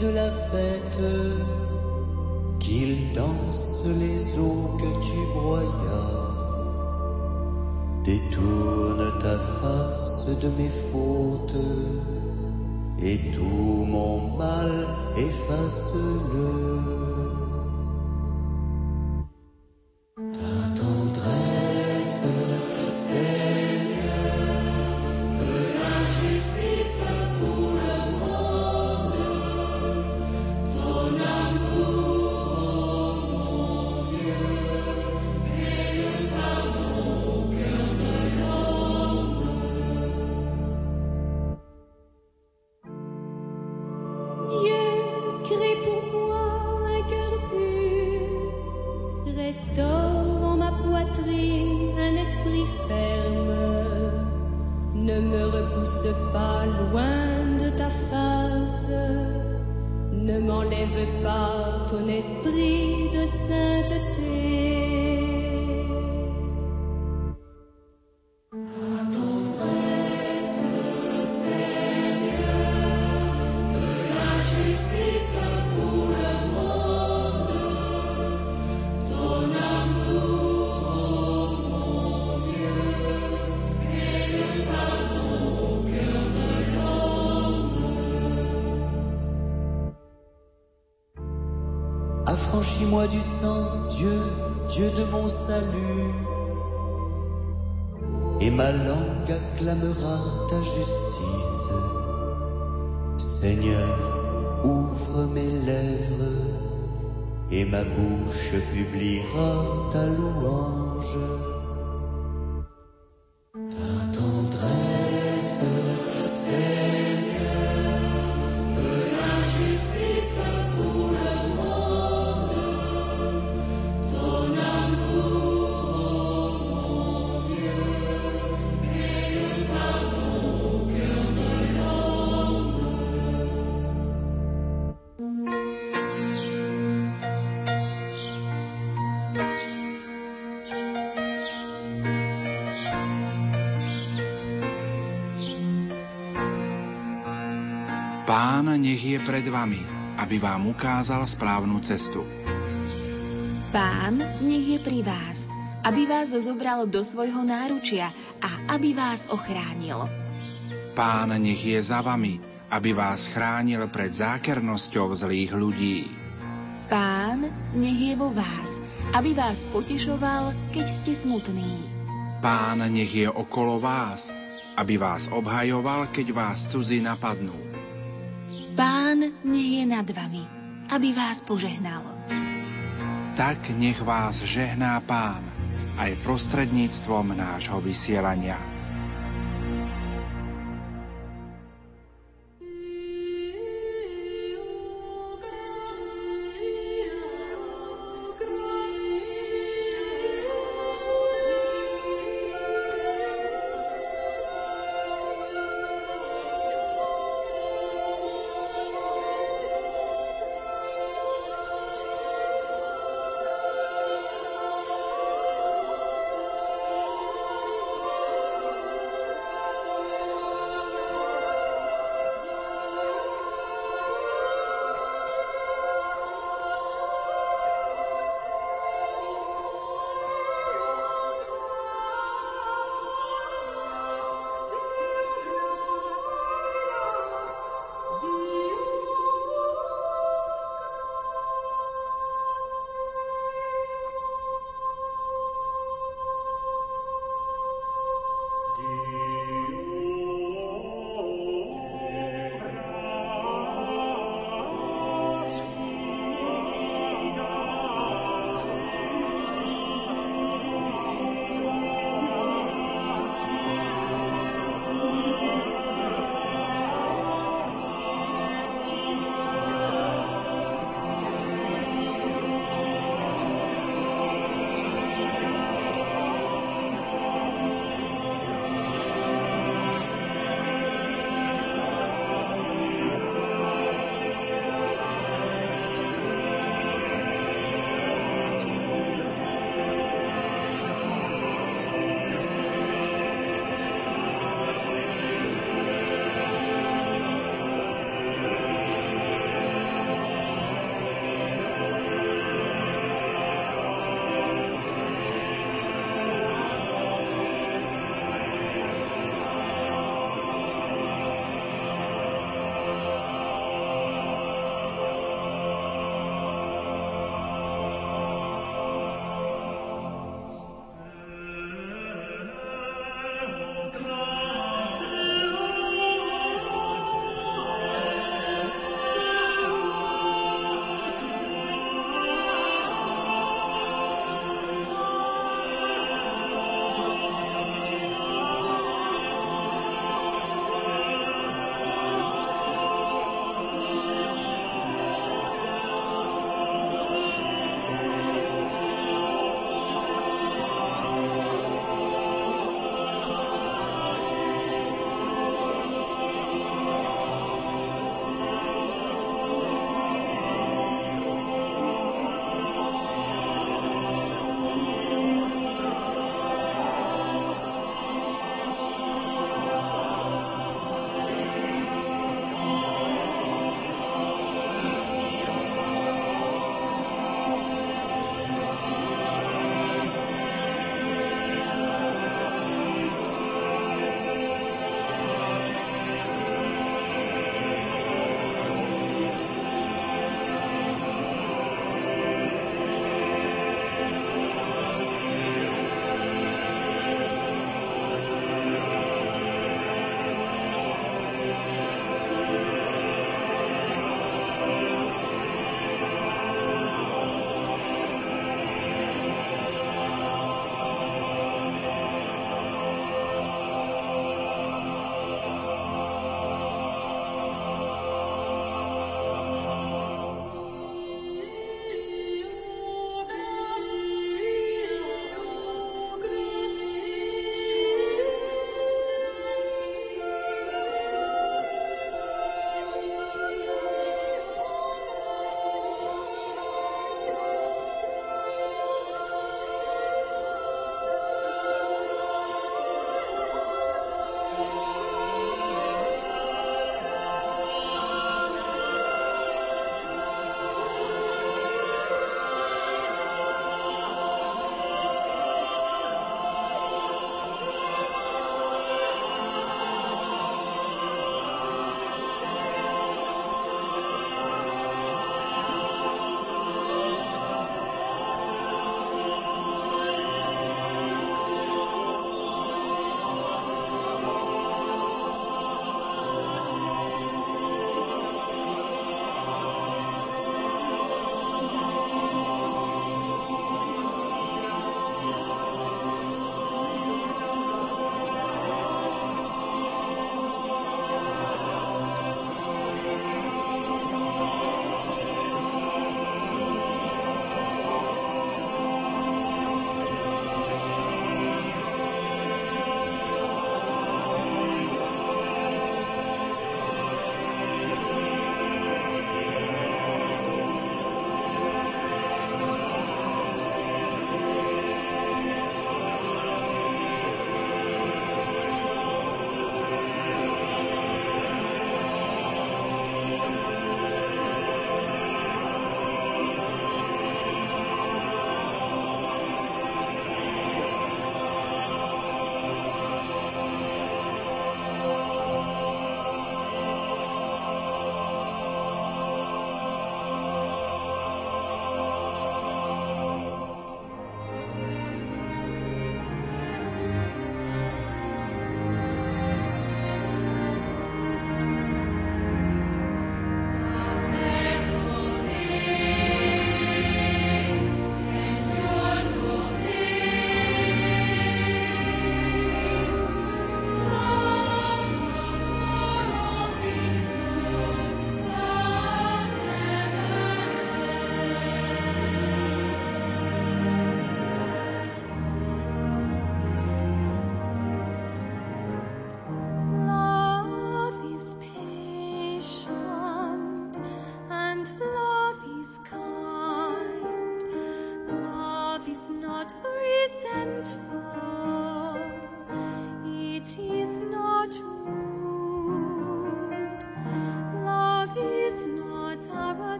de la fête, qu'il danse les eaux que tu broyas. Détourne ta face de mes fautes et tout mon mal efface-le. Affranchis-moi du sang, Dieu, Dieu de mon salut. Et ma langue acclamera ta justice. Seigneur, ouvre mes lèvres, et ma bouche publiera ta louange. Vami, aby vám ukázal správnu cestu. Pán nech je pri vás, aby vás zobral do svojho náručia a aby vás ochránil. Pán nech je za vami, aby vás chránil pred zákernosťou zlých ľudí. Pán nech je vo vás, aby vás potešoval, keď ste smutní. Pán nech je okolo vás, aby vás obhajoval, keď vás cudzí napadnú. Nad vami, aby vás požehnal. Tak nech vás žehná Pán aj prostredníctvom nášho vysielania.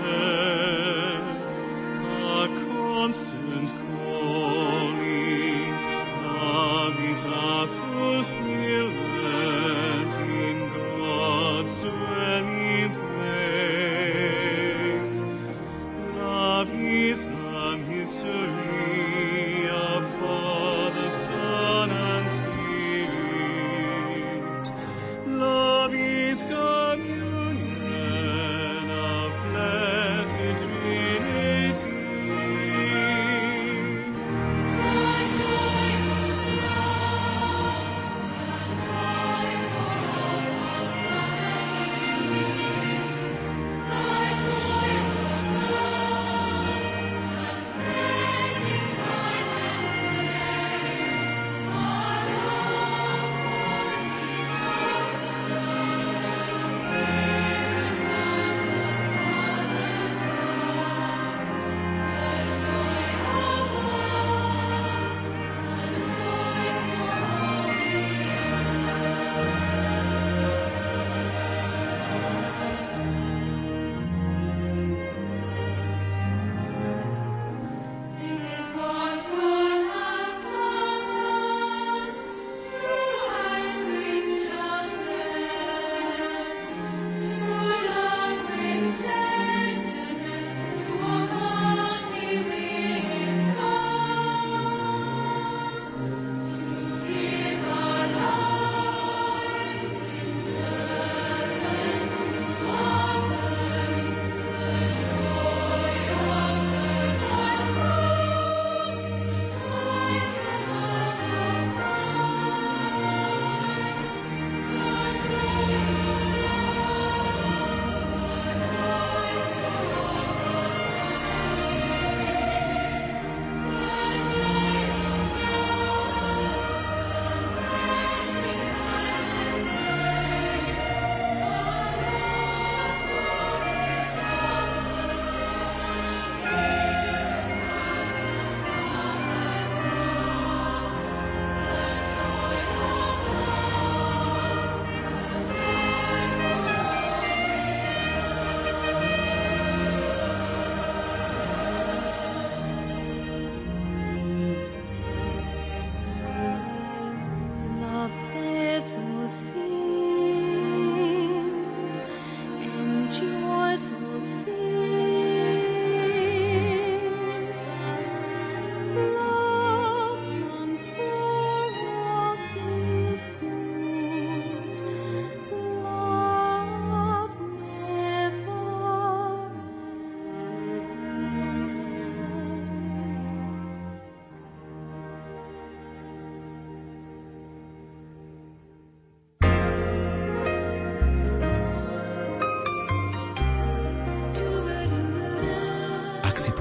Si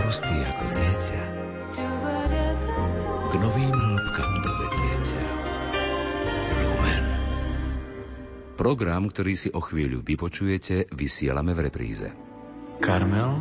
prostý ako dieťa, k novým hĺbkam dovediete. Lumen. Program, ktorý si o chvíľu vypočujete, vysielame v repríze. Karmel.